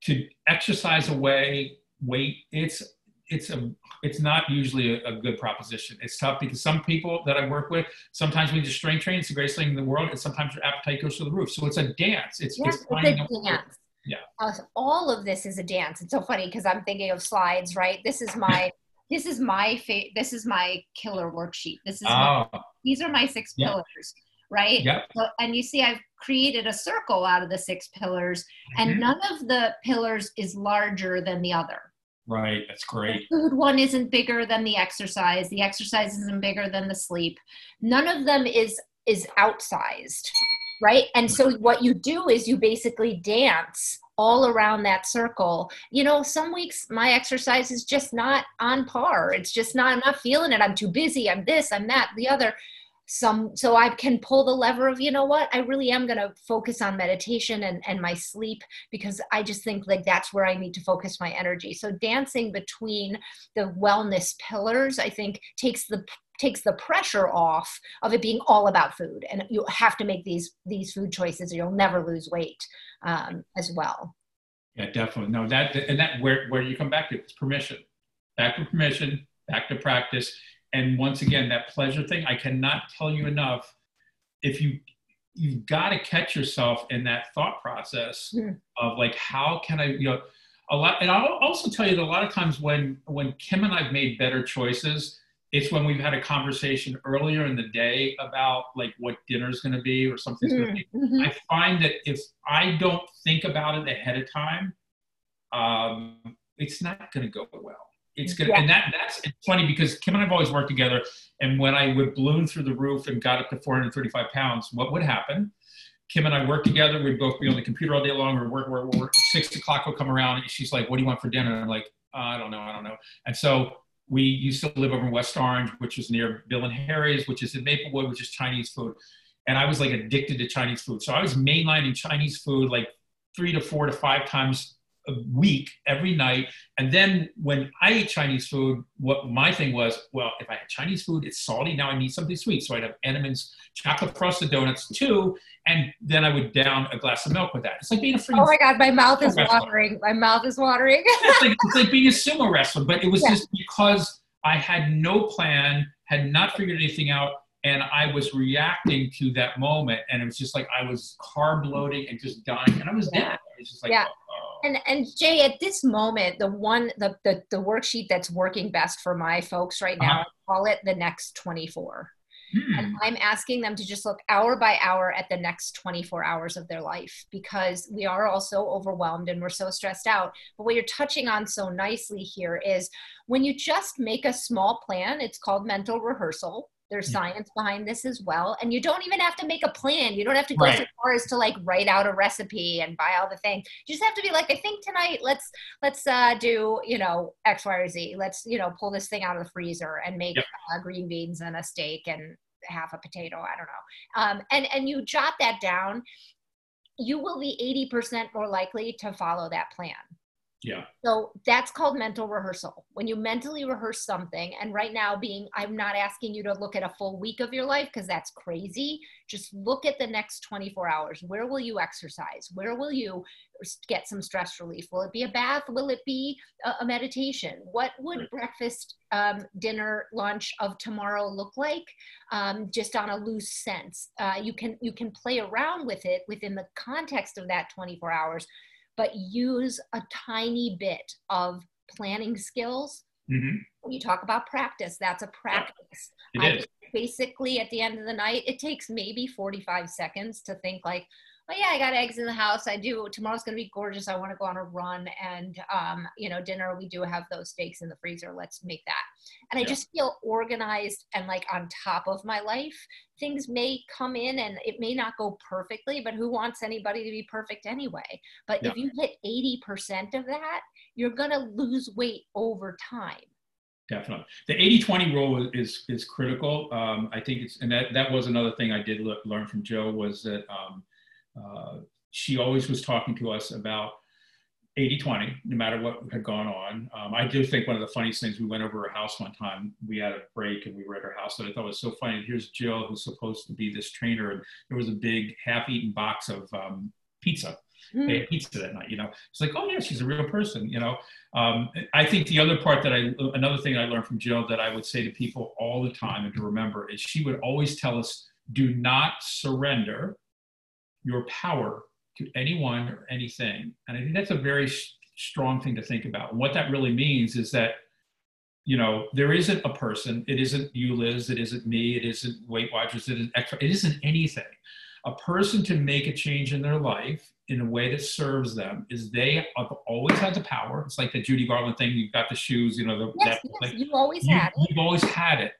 to exercise away weight, it's it's a it's not usually a, a, good proposition. It's tough because some people that I work with, sometimes we just strength train, it's the greatest thing in the world, and sometimes your appetite goes to the roof. So it's a dance. It's, yes, it's, it's a dance. Yeah. Uh, all of this is a dance. It's so funny because I'm thinking of slides, right? This is my *laughs* this is my fa- this is my killer worksheet. This is my, oh. these are my six yeah. pillars, right? Yep. So, and you see, I've created a circle out of the six pillars, mm-hmm. and none of the pillars is larger than the other. Right, that's great. The food one isn't bigger than the exercise. The exercise isn't bigger than the sleep. None of them is is outsized, right? And so what you do is you basically dance all around that circle. You know, some weeks my exercise is just not on par. It's just not I'm not feeling it. I'm too busy. I'm this, I'm that, the other some so i can pull the lever of you know what? I really am going to focus on meditation and, and my sleep because i just think like that's where i need to focus my energy. So dancing between the wellness pillars i think takes the takes the pressure off of it being all about food. And you have to make these these food choices or you'll never lose weight um, as well. Yeah definitely. No that and that where where you come back to it's permission. Back to permission back to practice and once again that pleasure thing i cannot tell you enough if you you've got to catch yourself in that thought process mm. of like how can i you know a lot and i'll also tell you that a lot of times when when kim and i've made better choices it's when we've had a conversation earlier in the day about like what dinner's going to be or something's mm-hmm. going to be mm-hmm. i find that if i don't think about it ahead of time um, it's not going to go well it's good. Yeah. And that that's it's funny because Kim and I've always worked together. And when I would balloon through the roof and got up to 435 pounds, what would happen? Kim and I work together. We'd both be on the computer all day long. Or work, work, work. Six o'clock would come around, and she's like, "What do you want for dinner?" And I'm like, "I don't know, I don't know." And so we used to live over in West Orange, which is near Bill and Harry's, which is in Maplewood, which is Chinese food. And I was like addicted to Chinese food. So I was mainlining Chinese food like three to four to five times a week every night. And then when I ate Chinese food, what my thing was, well, if I had Chinese food, it's salty. Now I need something sweet. So I'd have Entenmann's chocolate frosted donuts too. And then I would down a glass of milk with that. It's like being a free. Oh my God, my mouth is wrestler. watering. My mouth is watering. it's, like, it's like being a sumo wrestler, but it was yeah. just because I had no plan, had not figured anything out and I was reacting to that moment, and it was just like I was carb loading and just dying, and I was dead. It's just like, yeah. Oh. And and Jay, at this moment, the one the the, the worksheet that's working best for my folks right now, uh-huh. I call it the next twenty four. Hmm. And I'm asking them to just look hour by hour at the next 24 hours of their life because we are all so overwhelmed and we're so stressed out. But what you're touching on so nicely here is when you just make a small plan, it's called mental rehearsal there's yeah. science behind this as well. And you don't even have to make a plan. You don't have to go right. so far as to like write out a recipe and buy all the things. You just have to be like, I think tonight let's let's uh, do you know X, Y, or Z. Let's you know pull this thing out of the freezer and make yep. uh, green beans and a steak and half a potato. I don't know. Um, and and you jot that down. You will be 80% more likely to follow that plan. Yeah. So that's called mental rehearsal. When you mentally rehearse something, and right now, being, I'm not asking you to look at a full week of your life because that's crazy. Just look at the next 24 hours. Where will you exercise? Where will you get some stress relief? Will it be a bath? Will it be a, a meditation? What would breakfast, um, dinner, lunch of tomorrow look like? Um, just on a loose sense. Uh, you can you can play around with it within the context of that 24 hours but use a tiny bit of planning skills. Mm-hmm. When you talk about practice, that's a practice. Basically, at the end of the night, it takes maybe 45 seconds to think like, yeah, I got eggs in the house. I do. Tomorrow's going to be gorgeous. I want to go on a run. And, um, you know, dinner, we do have those steaks in the freezer. Let's make that. And I just feel organized and like on top of my life. Things may come in and it may not go perfectly, but who wants anybody to be perfect anyway? But yeah. if you hit 80% of that, you're going to lose weight over time definitely. The 80-20 rule is is critical. Um, I think it's and that that was another thing I did learn from Joe was that um, she always was talking to us about 80-20, no matter what had gone on. Um, I do think one of the funniest things, we went over her house one time, we had a break and we were at her house, and I thought was so funny. Here's Jill, who's supposed to be this trainer, and there was a big half-eaten box of um, pizza. Mm. They had pizza that night, you know. It's like, oh yeah, she's a real person, you know. Um, I think the other part that I, another thing I learned from Jill that I would say to people all the time and to remember is she would always tell us, do not surrender your power to anyone or anything. And I think that's a very sh- strong thing to think about. What that really means is that, you know, there isn't a person, it isn't you, Liz, it isn't me, it isn't Weight Watchers, it isn't extra, it isn't anything. A person to make a change in their life in a way that serves them is they have always had the power. It's like the Judy Garland thing. You've got the shoes, you know, the, yes, that, yes, like, you always you, had it. You've always had it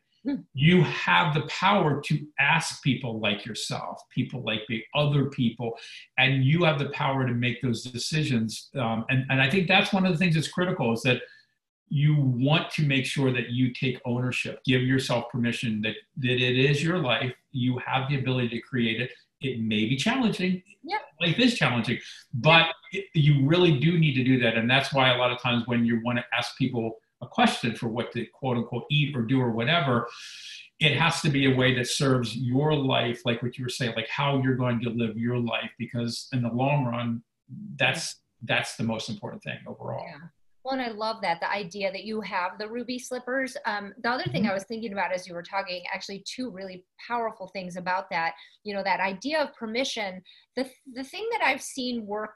you have the power to ask people like yourself, people like the other people, and you have the power to make those decisions. Um, and, and I think that's one of the things that's critical is that you want to make sure that you take ownership, give yourself permission that, that it is your life. You have the ability to create it. It may be challenging. Yeah. Life is challenging, but it, you really do need to do that. And that's why a lot of times when you want to ask people, a question for what to quote unquote eat or do or whatever it has to be a way that serves your life like what you were saying like how you're going to live your life because in the long run that's that's the most important thing overall yeah. Well, and I love that the idea that you have the ruby slippers. Um, the other thing mm-hmm. I was thinking about as you were talking, actually, two really powerful things about that. You know, that idea of permission. The the thing that I've seen work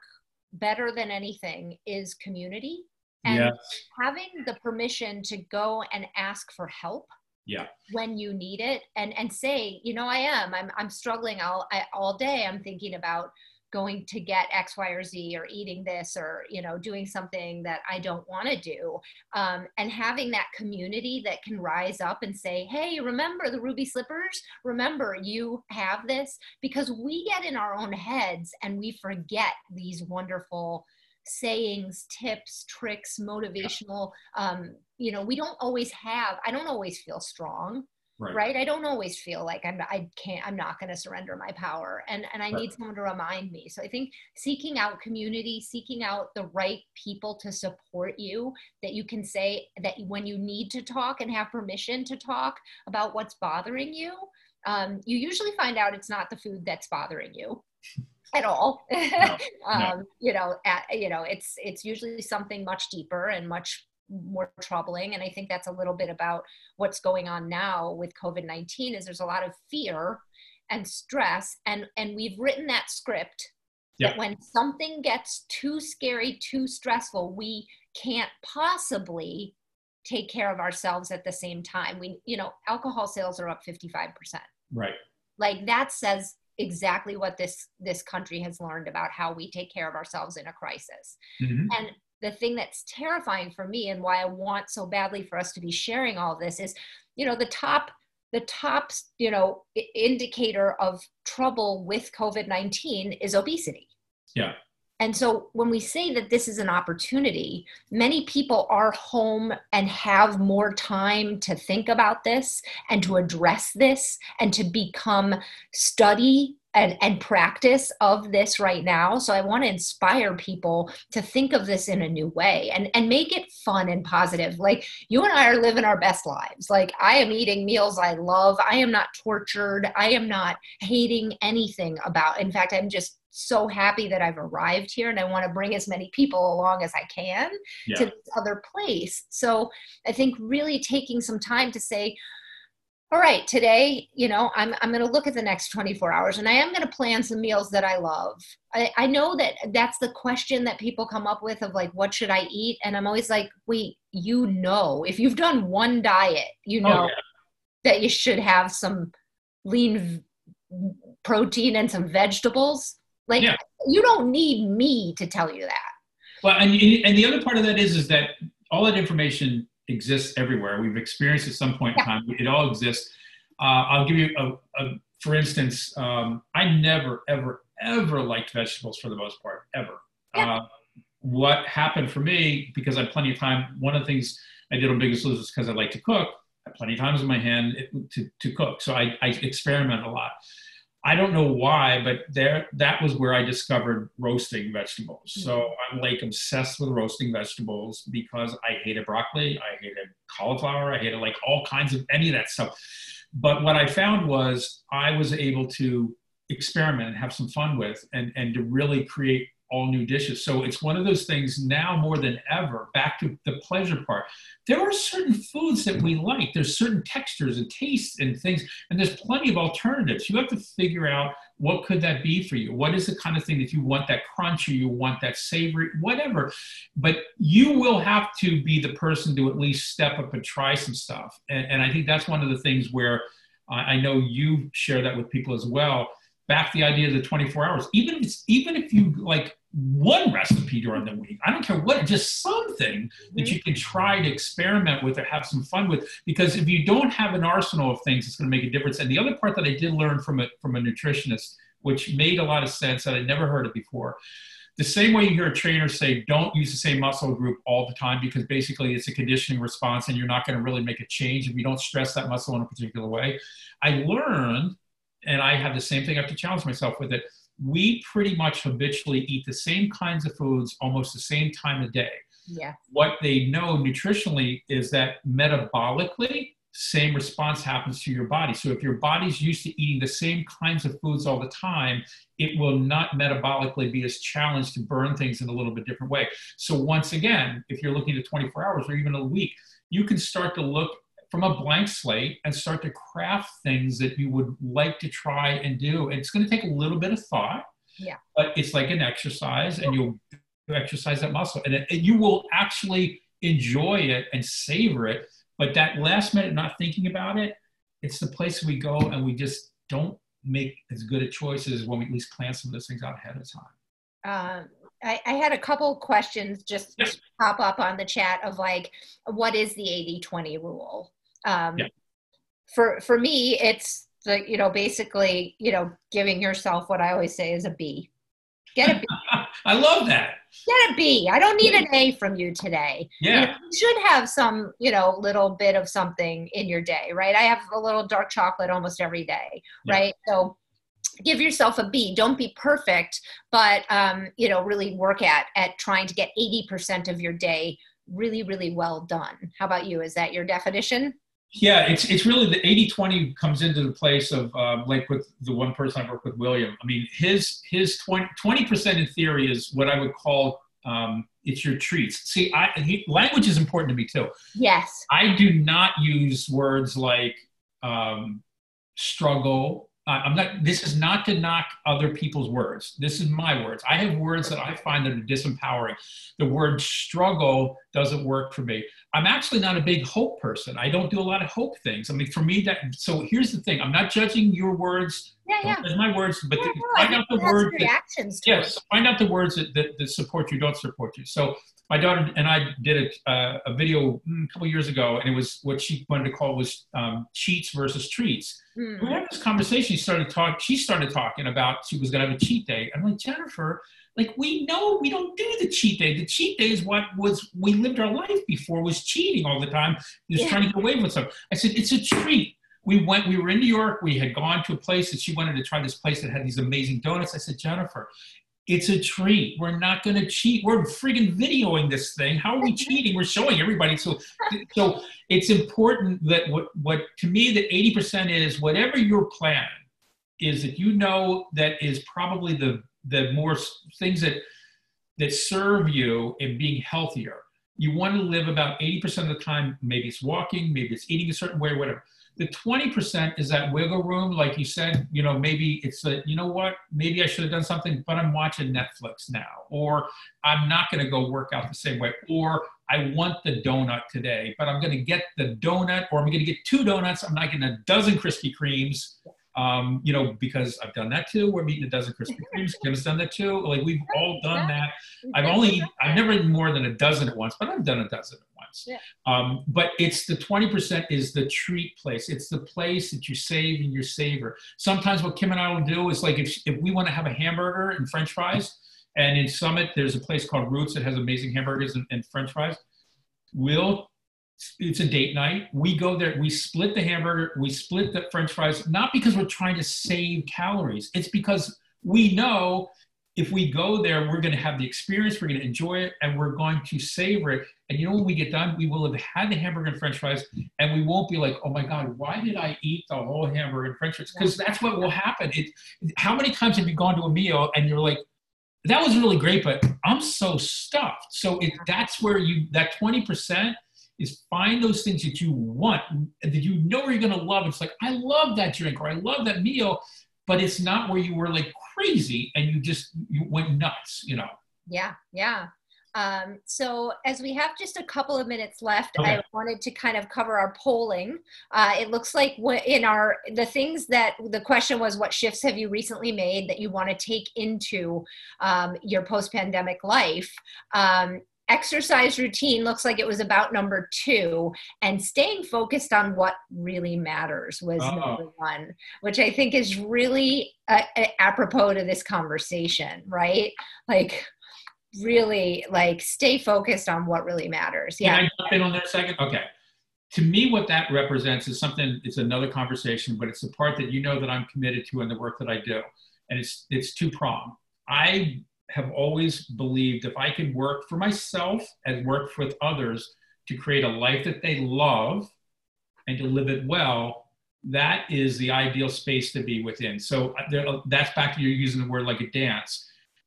better than anything is community and yes. having the permission to go and ask for help yeah. when you need it and and say you know i am. I'm, I'm struggling all I, all day. I'm thinking about going to get x y or z or eating this or you know doing something that i don't want to do. Um, and having that community that can rise up and say hey remember the ruby slippers? Remember you have this? Because we get in our own heads and we forget these wonderful sayings, tips, tricks, motivational. Um, you know, we don't always have, I don't always feel strong. Right. right. I don't always feel like I'm I can't I'm not going to surrender my power and and I right. need someone to remind me. So I think seeking out community, seeking out the right people to support you that you can say that when you need to talk and have permission to talk about what's bothering you, um, you usually find out it's not the food that's bothering you *laughs* at all. *laughs* No, um, no. You know, at, you know, it's it's usually something much deeper and much more troubling and i think that's a little bit about what's going on now with covid-19 is there's a lot of fear and stress and and we've written that script that when something gets too scary too stressful we can't possibly take care of ourselves at the same time. We you know alcohol sales are up 55% right. Like that says exactly what this this country has learned about how we take care of ourselves in a crisis mm-hmm. and the thing that's terrifying for me and why I want so badly for us to be sharing all this is, you know, the top the top, you know, indicator of trouble with COVID-19 is obesity. Yeah. And so when we say that this is an opportunity, many people are home and have more time to think about this and to address this and to become study and, and practice of this right now. So I want to inspire people to think of this in a new way and, and make it fun and positive. Like you and I are living our best lives. Like I am eating meals I love. I am not tortured. I am not hating anything about. In fact, I'm just so happy that I've arrived here and I want to bring as many people along as I can yeah. to this other place. So I think really taking some time to say, all right, today, you know, I'm, I'm going to look at the next 24 hours and I am going to plan some meals that I love. I, I know that that's the question that people come up with of like, what should I eat? And I'm always like, wait, you know, if you've done one diet, you oh, know oh, yeah. that you should have some lean protein and some vegetables. Like, yeah. you don't need me to tell you that. Well, and, and the other part of that is, is that all that information exists everywhere. We've experienced at some point in time. It all exists. Uh, I'll give you a, a for instance. Um, I never, ever, ever liked vegetables for the most part, ever. Yeah. Uh, what happened for me because I had plenty of time. One of the things I did on Biggest Loser Losers because I like to cook. I had plenty of times in my hand to, to cook, so I, I experiment a lot. I don't know why, but there that was where I discovered roasting vegetables. So mm-hmm. I'm like obsessed with roasting vegetables because I hated broccoli, I hated cauliflower, I hated like all kinds of any of that stuff. But what I found was I was able to experiment and have some fun with and, and to really create all new dishes. So it's one of those things now more than ever, back to the pleasure part. There are certain foods that we like, there's certain textures and tastes and things, and there's plenty of alternatives. You have to figure out what could that be for you? What is the kind of thing that you want that crunch or you want that savory, whatever. But you will have to be the person to at least step up and try some stuff. And, and I think that's one of the things where I know you share that with people as well back the idea of the 24 hours. Even if it's, even if you like one recipe during the week, I don't care what, just something that mm-hmm. you can try to experiment with or have some fun with. Because if you don't have an arsenal of things, it's going to make a difference. And the other part that I did learn from a from a nutritionist, which made a lot of sense that I'd never heard it before. The same way you hear a trainer say, don't use the same muscle group all the time because basically it's a conditioning response and you're not going to really make a change if you don't stress that muscle in a particular way. I learned and I have the same thing. I have to challenge myself with it. We pretty much habitually eat the same kinds of foods almost the same time of day. Yeah. What they know nutritionally is that metabolically, same response happens to your body. So if your body's used to eating the same kinds of foods all the time, it will not metabolically be as challenged to burn things in a little bit different way. So once again, if you're looking at 24 hours or even a week, you can start to look from a blank slate and start to craft things that you would like to try and do. And it's going to take a little bit of thought. Yeah. But it's like an exercise, and you'll exercise that muscle, and, it, and you will actually enjoy it and savor it. But that last minute, not thinking about it, it's the place we go, and we just don't make as good a choices when we at least plan some of those things out ahead of time. Um, I, I, had a couple questions just yes. pop up on the chat of like, what is the 80 20 rule? Um, yeah. For for me, it's the you know basically you know giving yourself what I always say is a B. Get a B. *laughs* I love that. Get a B. I don't need an A from you today. Yeah. You, know, you should have some, you know, little bit of something in your day, right? I have a little dark chocolate almost every day, Yeah. right? So give yourself a B. Don't be perfect, but um, you know, really work at at trying to get 80% of your day really, really well done. How about you? Is that your definition? Yeah, it's it's really the 80-20 comes into the place of uh, like with the one person I work with, William. I mean, his his 20 percent in theory is what I would call um, it's your treats. See, I he, language is important to me too. Yes. I do not use words like um, struggle. I'm not. This is not to knock other people's words. This is my words. I have words that I find that are disempowering. The word struggle doesn't work for me. I'm actually not a big hope person. I don't do a lot of hope things. I mean, for me, that. So here's the thing. I'm not judging your words. Yeah, yeah. Judge my words, but Yeah, the- no, find out the words. that- reactions to it. Yes, find out the words that, that, that support you, don't support you. So my daughter and I did a, uh, a video mm, a couple years ago, and it was what she wanted to call was um, cheats versus treats. Mm. We had this conversation. She started talk. She started talking about she was going to have a cheat day. I'm like Jennifer, like we know we don't do the cheat day. The cheat day is what was we lived our life before was cheating all the time, just Yeah. trying to get away with something. I said it's a treat. We went. We were in New York. We had gone to a place that she wanted to try. This place that had these amazing donuts. I said, Jennifer, it's a treat. We're not going to cheat. We're friggin' videoing this thing. How are we *laughs* cheating? We're showing everybody. So, so it's important that what, what to me that 80% is whatever your plan is that you know that is probably the the more things that that serve you in being healthier. You want to live about 80% of the time. Maybe it's walking, maybe it's eating a certain way, whatever. The 20% is that wiggle room, like you said, you know, maybe it's a, you know what, maybe I should have done something, but I'm watching Netflix now, or I'm not going to go work out the same way, or I want the donut today, but I'm going to get the donut, or I'm going to get two donuts. I'm not getting a dozen Krispy Kremes, um, you know, because I've done that too. We're eating a dozen Krispy *laughs* Kremes. Kim's done that too. Like we've all done that. I've only, I've never eaten more than a dozen at once, but I've done a dozen at once. Yeah. Um, but it's the 20% is the treat place. It's the place that you save and you savor. Sometimes what Kim and I will do is like if, if we want to have a hamburger and french fries, and in Summit, there's a place called Roots that has amazing hamburgers and, and french fries. We'll, it's a date night. We go there, we split the hamburger, we split the french fries, not because we're trying to save calories. It's because we know if we go there, we're going to have the experience, we're going to enjoy it, and we're going to savor it. And you know, when we get done, we will have had the hamburger and french fries, and we won't be like, oh my God, why did I eat the whole hamburger and french fries? Because that's what will happen. It, how many times have you gone to a meal and you're like, that was really great, but I'm so stuffed. So it, that's where you, that 20% is find those things that you want, that you know you're going to love. It's like, I love that drink or I love that meal, but it's not where you were like crazy and you just, you went nuts, you know? Yeah, yeah. Um, so as we have just a couple of minutes left, Okay. I wanted to kind of cover our polling. Uh, it looks like what in our the things that the question was, what shifts have you recently made that you want to take into um, your post-pandemic life? Um, exercise routine looks like it was about number two and staying focused on what really matters was Oh. number one which i think is really uh, apropos to this conversation right like really like stay focused on what really matters yeah Can I jump in on that second? Okay. To me, what that represents is something, it's another conversation, but it's the part that you know that I'm committed to in the work that I do. And it's it's two pronged. I have always believed if I could work for myself and work with others to create a life that they love and to live it well, that is the ideal space to be within. So uh, there, that's back to you using the word like a dance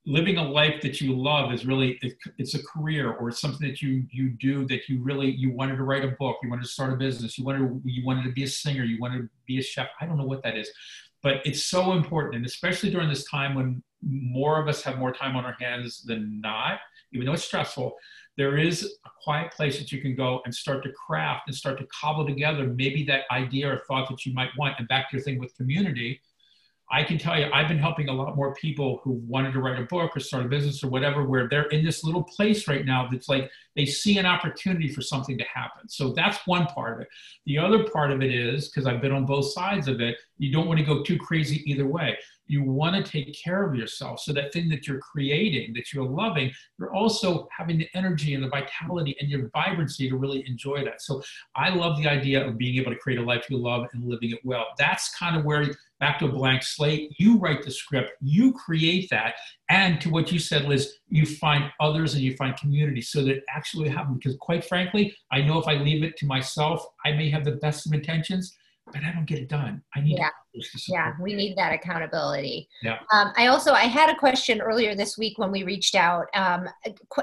living a life that you love is really it's a career or it's something that you you do that you really you wanted to write a book you wanted to start a business you wanted you wanted to be a singer you wanted to be a chef i don't know what that is but it's so important and especially during this time when more of us have more time on our hands than not even though it's stressful there is a quiet place that you can go and start to craft and start to cobble together maybe that idea or thought that you might want. And back to your thing with community I can tell you, I've been helping a lot more people who wanted to write a book or start a business or whatever, where they're in this little place right now that's like they see an opportunity for something to happen. So that's one part of it. The other part of it is, because I've been on both sides of it, you don't want to go too crazy either way. you want to take care of yourself. So that thing that you're creating, that you're loving, you're also having the energy and the vitality and your vibrancy to really enjoy that. So I love the idea of being able to create a life you love and living it well. That's kind of where back to a blank slate. You write the script, you create that. And to what you said, Liz, you find others and you find community so that it actually happens. Because quite frankly, I know if I leave it to myself, I may have the best of intentions, but I don't get it done. I need yeah. yeah, we need that accountability. Yeah. Um, I also I had a question earlier this week when we reached out, um,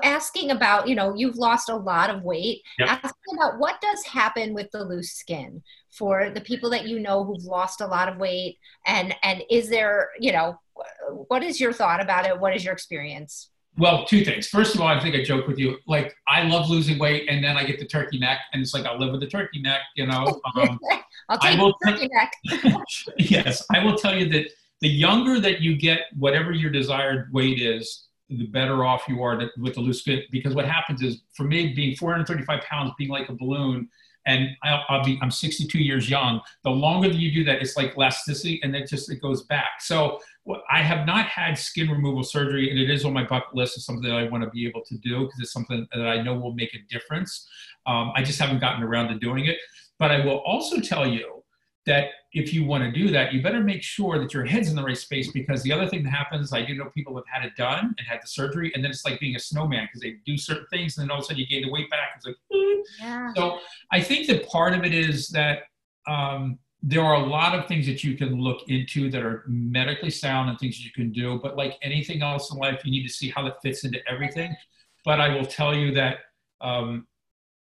asking about you know you've lost a lot of weight. Yep. Asking about what does happen with the loose skin for the people that you know who've lost a lot of weight, and and is there you know what is your thought about it? What is your experience? Well, two things. First of all, I think I joke with you. Like, I love losing weight, and then I get the turkey neck, and it's like I'll live with the turkey neck. You know, *laughs* um, I'll take I will the turkey neck. *laughs* *laughs* yes, I will tell you that the younger that you get, whatever your desired weight is, the better off you are to, with the loose fit. Because what happens is, for me, being 435 pounds, being like a balloon, and I'll, I'll, be I'm 62 years young. The longer that you do that, it's like elasticity, and it just it goes back. So I have not had skin removal surgery, and it is on my bucket list. It's something that I want to be able to do because it's something that I know will make a difference. Um, I just haven't gotten around to doing it. But I will also tell you that if you want to do that, you better make sure that your head's in the right space because the other thing that happens, I do know people have had it done and had the surgery, and then it's like being a snowman because they do certain things, and then all of a sudden you gain the weight back. It's like, yeah. so I think that part of it is that um, there are a lot of things that you can look into that are medically sound and things that you can do. But like anything else in life, you need to see how that fits into everything. But I will tell you that um,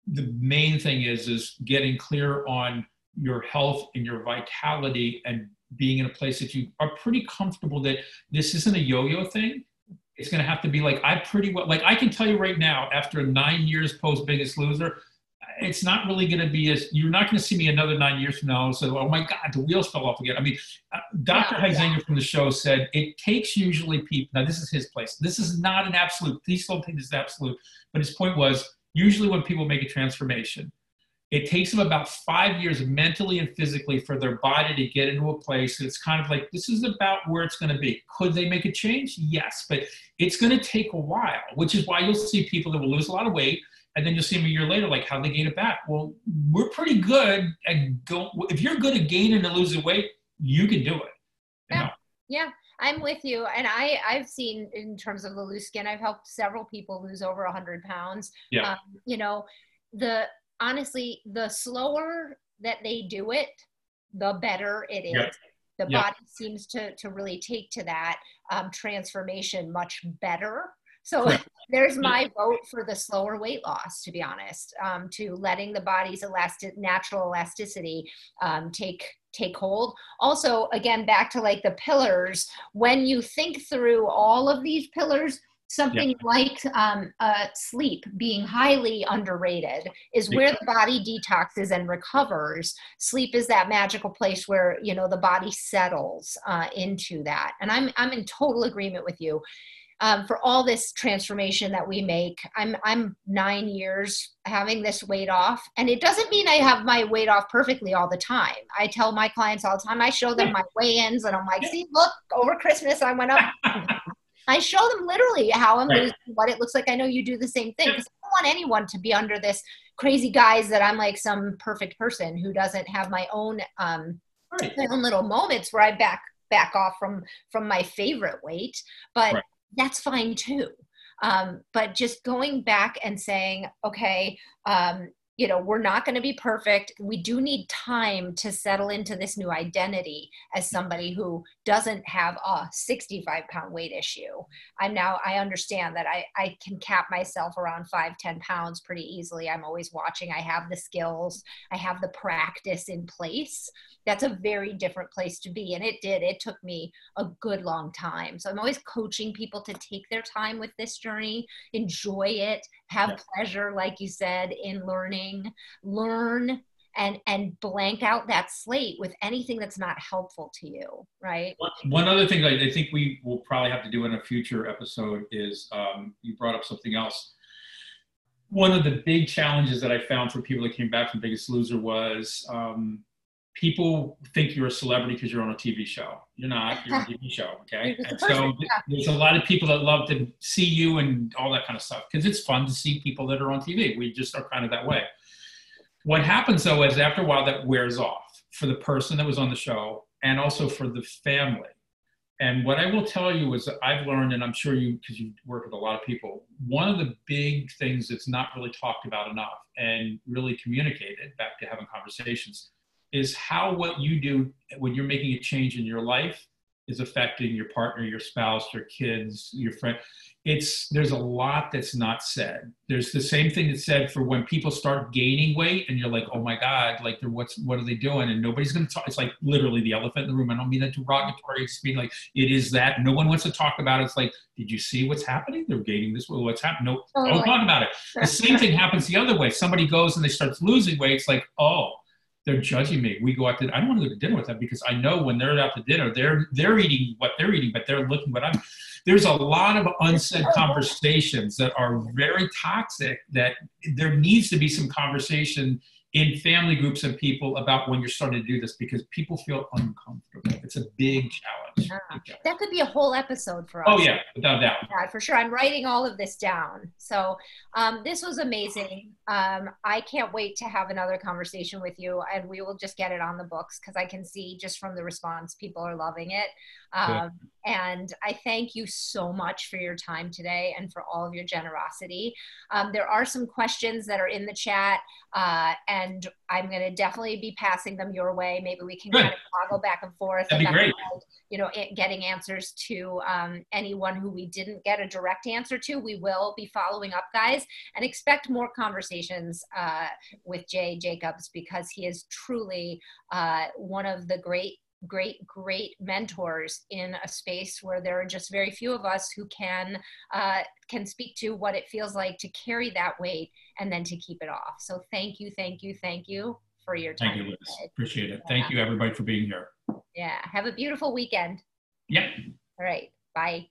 the main thing is is getting clear on your health and your vitality and being in a place that you are pretty comfortable that this isn't a yo-yo thing it's going to have to be like i pretty well like i can tell you right now after nine years post biggest loser it's not really going to be as you're not going to see me another nine years from now. So, oh my God, the wheels fell off again. I mean, uh, Dr. Yeah, yeah. from the show said it takes usually people. Now, this is his place. This is not an absolute. Please don't think this is absolute. But his point was usually when people make a transformation, it takes them about five years mentally and physically for their body to get into a place. It's kind of like this is about where it's going to be. Could they make a change? Yes, but it's going to take a while, which is why you'll see people that will lose a lot of weight and then you'll see them a year later, like how they gain it back. Well, we're pretty good at go. If you're good at gaining and losing weight, you can do it. Yeah, know? yeah, I'm with you. And I I've seen in terms of the loose skin, I've helped several people lose over a hundred pounds. Yeah. Um, you know, the honestly, the slower that they do it, the better it is. Yeah. The yeah. body seems to to really take to that um, transformation much better so *laughs* there's my vote for the slower weight loss, to be honest, um, to letting the body's elastic, natural elasticity um, take take hold. Also, again, back to like the pillars. When you think through all of these pillars, something yeah. like um, uh, sleep being highly underrated is where the body detoxes and recovers sleep is that magical place where you know the body settles uh, into that and i'm i'm in total agreement with you um, for all this transformation that we make. I'm I'm nine years having this weight off, and it doesn't mean I have my weight off perfectly all the time. I tell my clients all the time. I show them my weigh-ins, and I'm like, "See, look, over Christmas I went up." *laughs* I show them literally how I'm right. losing, what it looks like. I know you do the same thing because I don't want anyone to be under this crazy guise that I'm like some perfect person who doesn't have my own um, right. my own little moments where I back back off from from my favorite weight. But right that's fine too. Um, but just going back and saying, okay, um, you know, we're not going to be perfect. We do need time to settle into this new identity as mm-hmm. somebody who doesn't have a 65 pound weight issue. I'm now, I understand that I, I can cap myself around five, 10 pounds pretty easily. I'm always watching. I have the skills, I have the practice in place that's a very different place to be. And it did. It took me a good long time. So I'm always coaching people to take their time with this journey, enjoy it, have yeah. pleasure, like you said, in learning, learn and and blank out that slate with anything that's not helpful to you right? One other thing i think we will probably have to do in a future episode is um, you brought up something else. One of the big challenges that i found for people that came back from biggest loser was um, people think you're a celebrity because you're on a TV show. You're not. You're on a TV show. *laughs* Okay. And so there's a lot of people that love to see you and all that kind of stuff because it's fun to see people that are on TV. We just are kind of that way. What happens though is after a while that wears off for the person that was on the show and also for the family. And what I will tell you is that I've learned, and I'm sure you, because you work with a lot of people, one of the big things that's not really talked about enough and really communicated back to having conversations is how what you do when you're making a change in your life is affecting your partner, your spouse, your kids, your friend. It's there's a lot that's not said. There's the same thing that's said for when people start gaining weight and you're like, oh my God, like they're what's what are they doing? And nobody's gonna talk. It's like literally the elephant in the room. I don't mean that derogatory. It's being like it is that no one wants to talk about it. It's like, did you see what's happening? They're gaining this. What's happening? No, oh, don't talk about it. The same thing happens the other way. Somebody goes and they start losing weight. It's like, oh, they're judging me. We go out to I don't want to go to dinner with them because I know when they're out to dinner, they're they're eating what they're eating, but they're looking what I'm. There's a lot of unsaid conversations that are very toxic. That there needs to be some conversation in family groups and people about when you're starting to do this because people feel uncomfortable. It's a big challenge. Yeah. Big challenge. That could be a whole episode for us. Oh yeah, without doubt. Yeah, for sure. I'm writing all of this down. So um, this was amazing. Um, I can't wait to have another conversation with you, and we will just get it on the books because I can see just from the response, people are loving it. Um, and I thank you so much for your time today and for all of your generosity. Um, there are some questions that are in the chat, uh, and I'm going to definitely be passing them your way. Maybe we can Good. kind of toggle back and forth. That'd be great. you know, getting answers to um, anyone who we didn't get a direct answer to. We will be following up, guys, and expect more conversations uh, with Jay Jacobs because he is truly uh, one of the great great great mentors in a space where there are just very few of us who can uh, can speak to what it feels like to carry that weight and then to keep it off. So thank you thank you thank you for your time thank you Liz. appreciate it. Thank you everybody for being here. Yeah. Have a beautiful weekend. Yep. All right. Bye